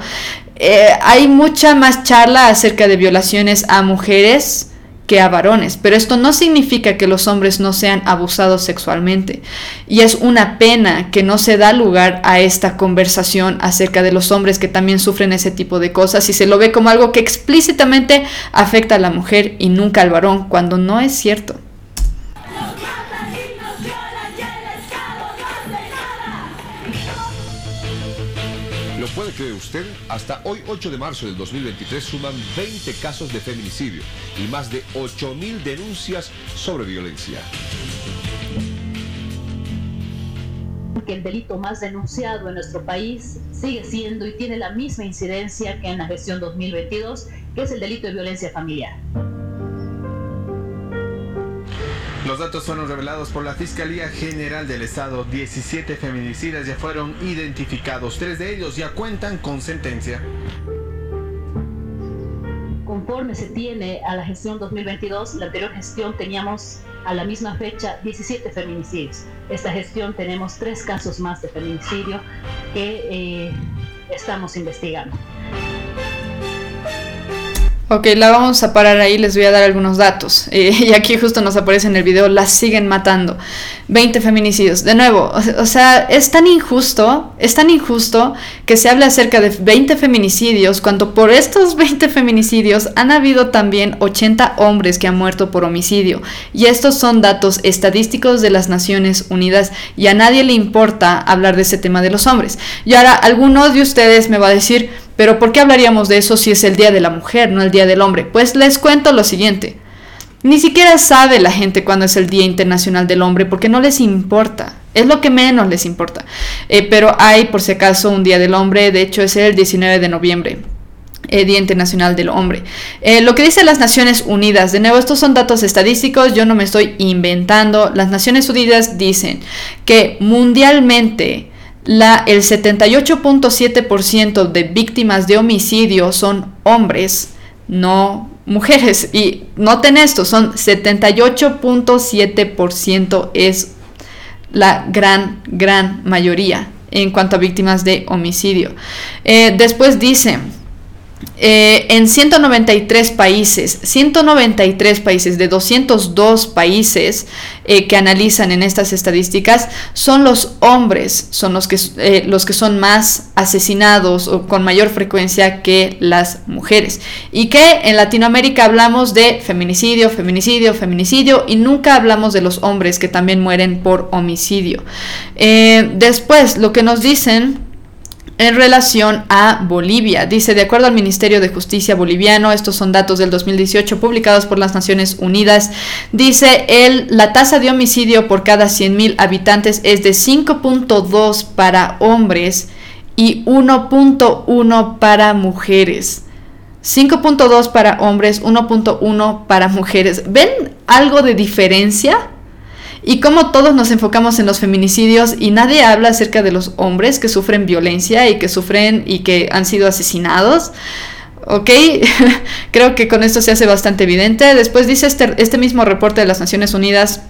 Eh, hay mucha más charla acerca de violaciones a mujeres a varones, pero esto no significa que los hombres no sean abusados sexualmente. Y es una pena que no se da lugar a esta conversación acerca de los hombres que también sufren ese tipo de cosas y se lo ve como algo que explícitamente afecta a la mujer y nunca al varón, cuando no es cierto. Cree usted? Hasta hoy, 8 de marzo del 2023, suman 20 casos de feminicidio y más de 8.000 denuncias sobre violencia. Que el delito más denunciado en nuestro país sigue siendo y tiene la misma incidencia que en la gestión 2022, que es el delito de violencia familiar. Los datos fueron revelados por la Fiscalía General del Estado. 17 feminicidas ya fueron identificados. Tres de ellos ya cuentan con sentencia. Conforme se tiene a la gestión 2022, la anterior gestión teníamos a la misma fecha 17 feminicidios. Esta gestión tenemos tres casos más de feminicidio que eh, estamos investigando. Ok, la vamos a parar ahí, les voy a dar algunos datos. Eh, y aquí justo nos aparece en el video, las siguen matando. 20 feminicidios. De nuevo, o, sea, es tan injusto, es tan injusto que se hable acerca de 20 feminicidios cuando por estos 20 feminicidios han habido también 80 hombres que han muerto por homicidio. Y estos son datos estadísticos de las Naciones Unidas y a nadie le importa hablar de ese tema de los hombres. Y ahora, alguno de ustedes me va a decir, pero ¿por qué hablaríamos de eso si es el Día de la Mujer, no el Día del Hombre? Pues les cuento lo siguiente. Ni siquiera sabe la gente cuándo es el Día Internacional del Hombre porque no les importa. Es lo que menos les importa. Eh, pero hay, por si acaso, un Día del Hombre. De hecho, es el 19 de noviembre. Eh, Día Internacional del Hombre. Eh, lo que dicen las Naciones Unidas, de nuevo, estos son datos estadísticos, yo no me estoy inventando. Las Naciones Unidas dicen que mundialmente la, el 78.7% de víctimas de homicidio son hombres, no mujeres. Y noten esto, son 78.7% es la gran, gran mayoría en cuanto a víctimas de homicidio. Eh, después dicen eh, en 193 países, 193 países de 202 países eh, que analizan en estas estadísticas, son los hombres, son los que, eh, los que son más asesinados o con mayor frecuencia que las mujeres. Y que en Latinoamérica hablamos de feminicidio, feminicidio, feminicidio y nunca hablamos de los hombres que también mueren por homicidio. después, lo que nos dicen en relación a Bolivia. Dice, de acuerdo al Ministerio de Justicia boliviano, estos son datos del 2018 publicados por las Naciones Unidas, dice, el, la tasa de homicidio por cada 100.000 habitantes es de 5.2 para hombres y 1.1 para mujeres. 5.2 para hombres, 1.1 para mujeres. ¿Ven algo de diferencia? Y cómo todos nos enfocamos en los feminicidios y nadie habla acerca de los hombres que sufren violencia y que sufren y que han sido asesinados. ¿Ok? Creo que con esto se hace bastante evidente. Después dice este, este mismo reporte de las Naciones Unidas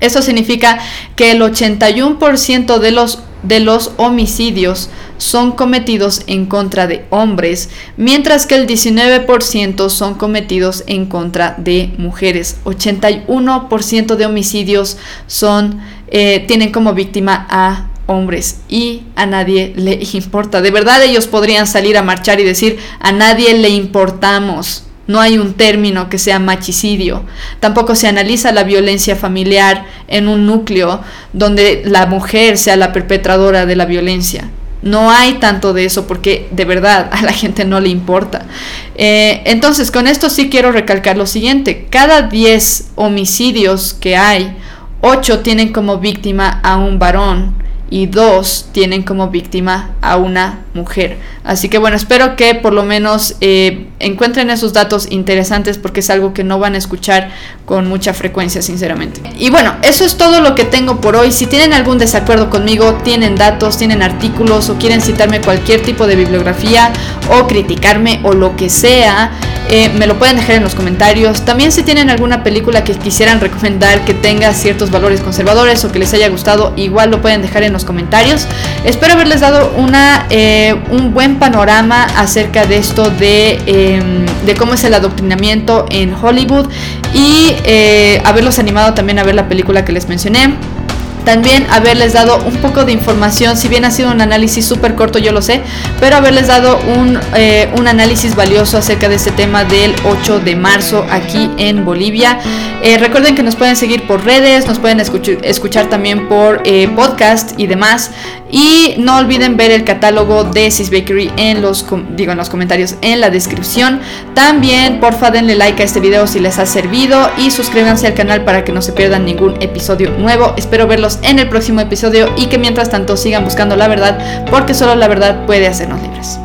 eso significa que el 81% de los, de los homicidios son cometidos en contra de hombres, mientras que el 19% son cometidos en contra de mujeres. 81% de homicidios son, eh, tienen como víctima a hombres y a nadie le importa. De verdad ellos podrían salir a marchar y decir a nadie le importamos. No hay un término que sea machicidio. Tampoco se analiza la violencia familiar en un núcleo donde la mujer sea la perpetradora de la violencia. No hay tanto de eso porque de verdad a la gente no le importa. Eh, entonces, con esto sí quiero recalcar lo siguiente. Cada 10 homicidios que hay, 8 tienen como víctima a un varón y dos tienen como víctima a una mujer. Así que bueno, espero que por lo menos eh, encuentren esos datos interesantes porque es algo que no van a escuchar con mucha frecuencia, sinceramente. Y bueno, eso es todo lo que tengo por hoy. Si tienen algún desacuerdo conmigo, tienen datos, tienen artículos o quieren citarme cualquier tipo de bibliografía o criticarme o lo que sea, eh, me lo pueden dejar en los comentarios. También si tienen alguna película que quisieran recomendar que tenga ciertos valores conservadores o que les haya gustado, igual lo pueden dejar en los comentarios. Espero haberles dado una, eh, un buen panorama acerca de esto de, em, de, cómo es el adoctrinamiento en Hollywood y eh, haberlos animado también a ver la película que les mencioné. También haberles dado un poco de información, si bien ha sido un análisis súper corto, yo lo sé, pero haberles dado un, eh, un, análisis valioso acerca de este tema del 8 de marzo aquí en Bolivia. Eh, recuerden que nos pueden seguir por redes, nos pueden escuchar, también por eh, podcast y demás. Y no olviden ver el catálogo de Sis Bakery en los, digo, en los comentarios en la descripción. También, porfa, denle like a este video si les ha servido y suscríbanse al canal para que no se pierdan ningún episodio nuevo. Espero verlos en el próximo episodio y que mientras tanto sigan buscando la verdad porque solo la verdad puede hacernos libres.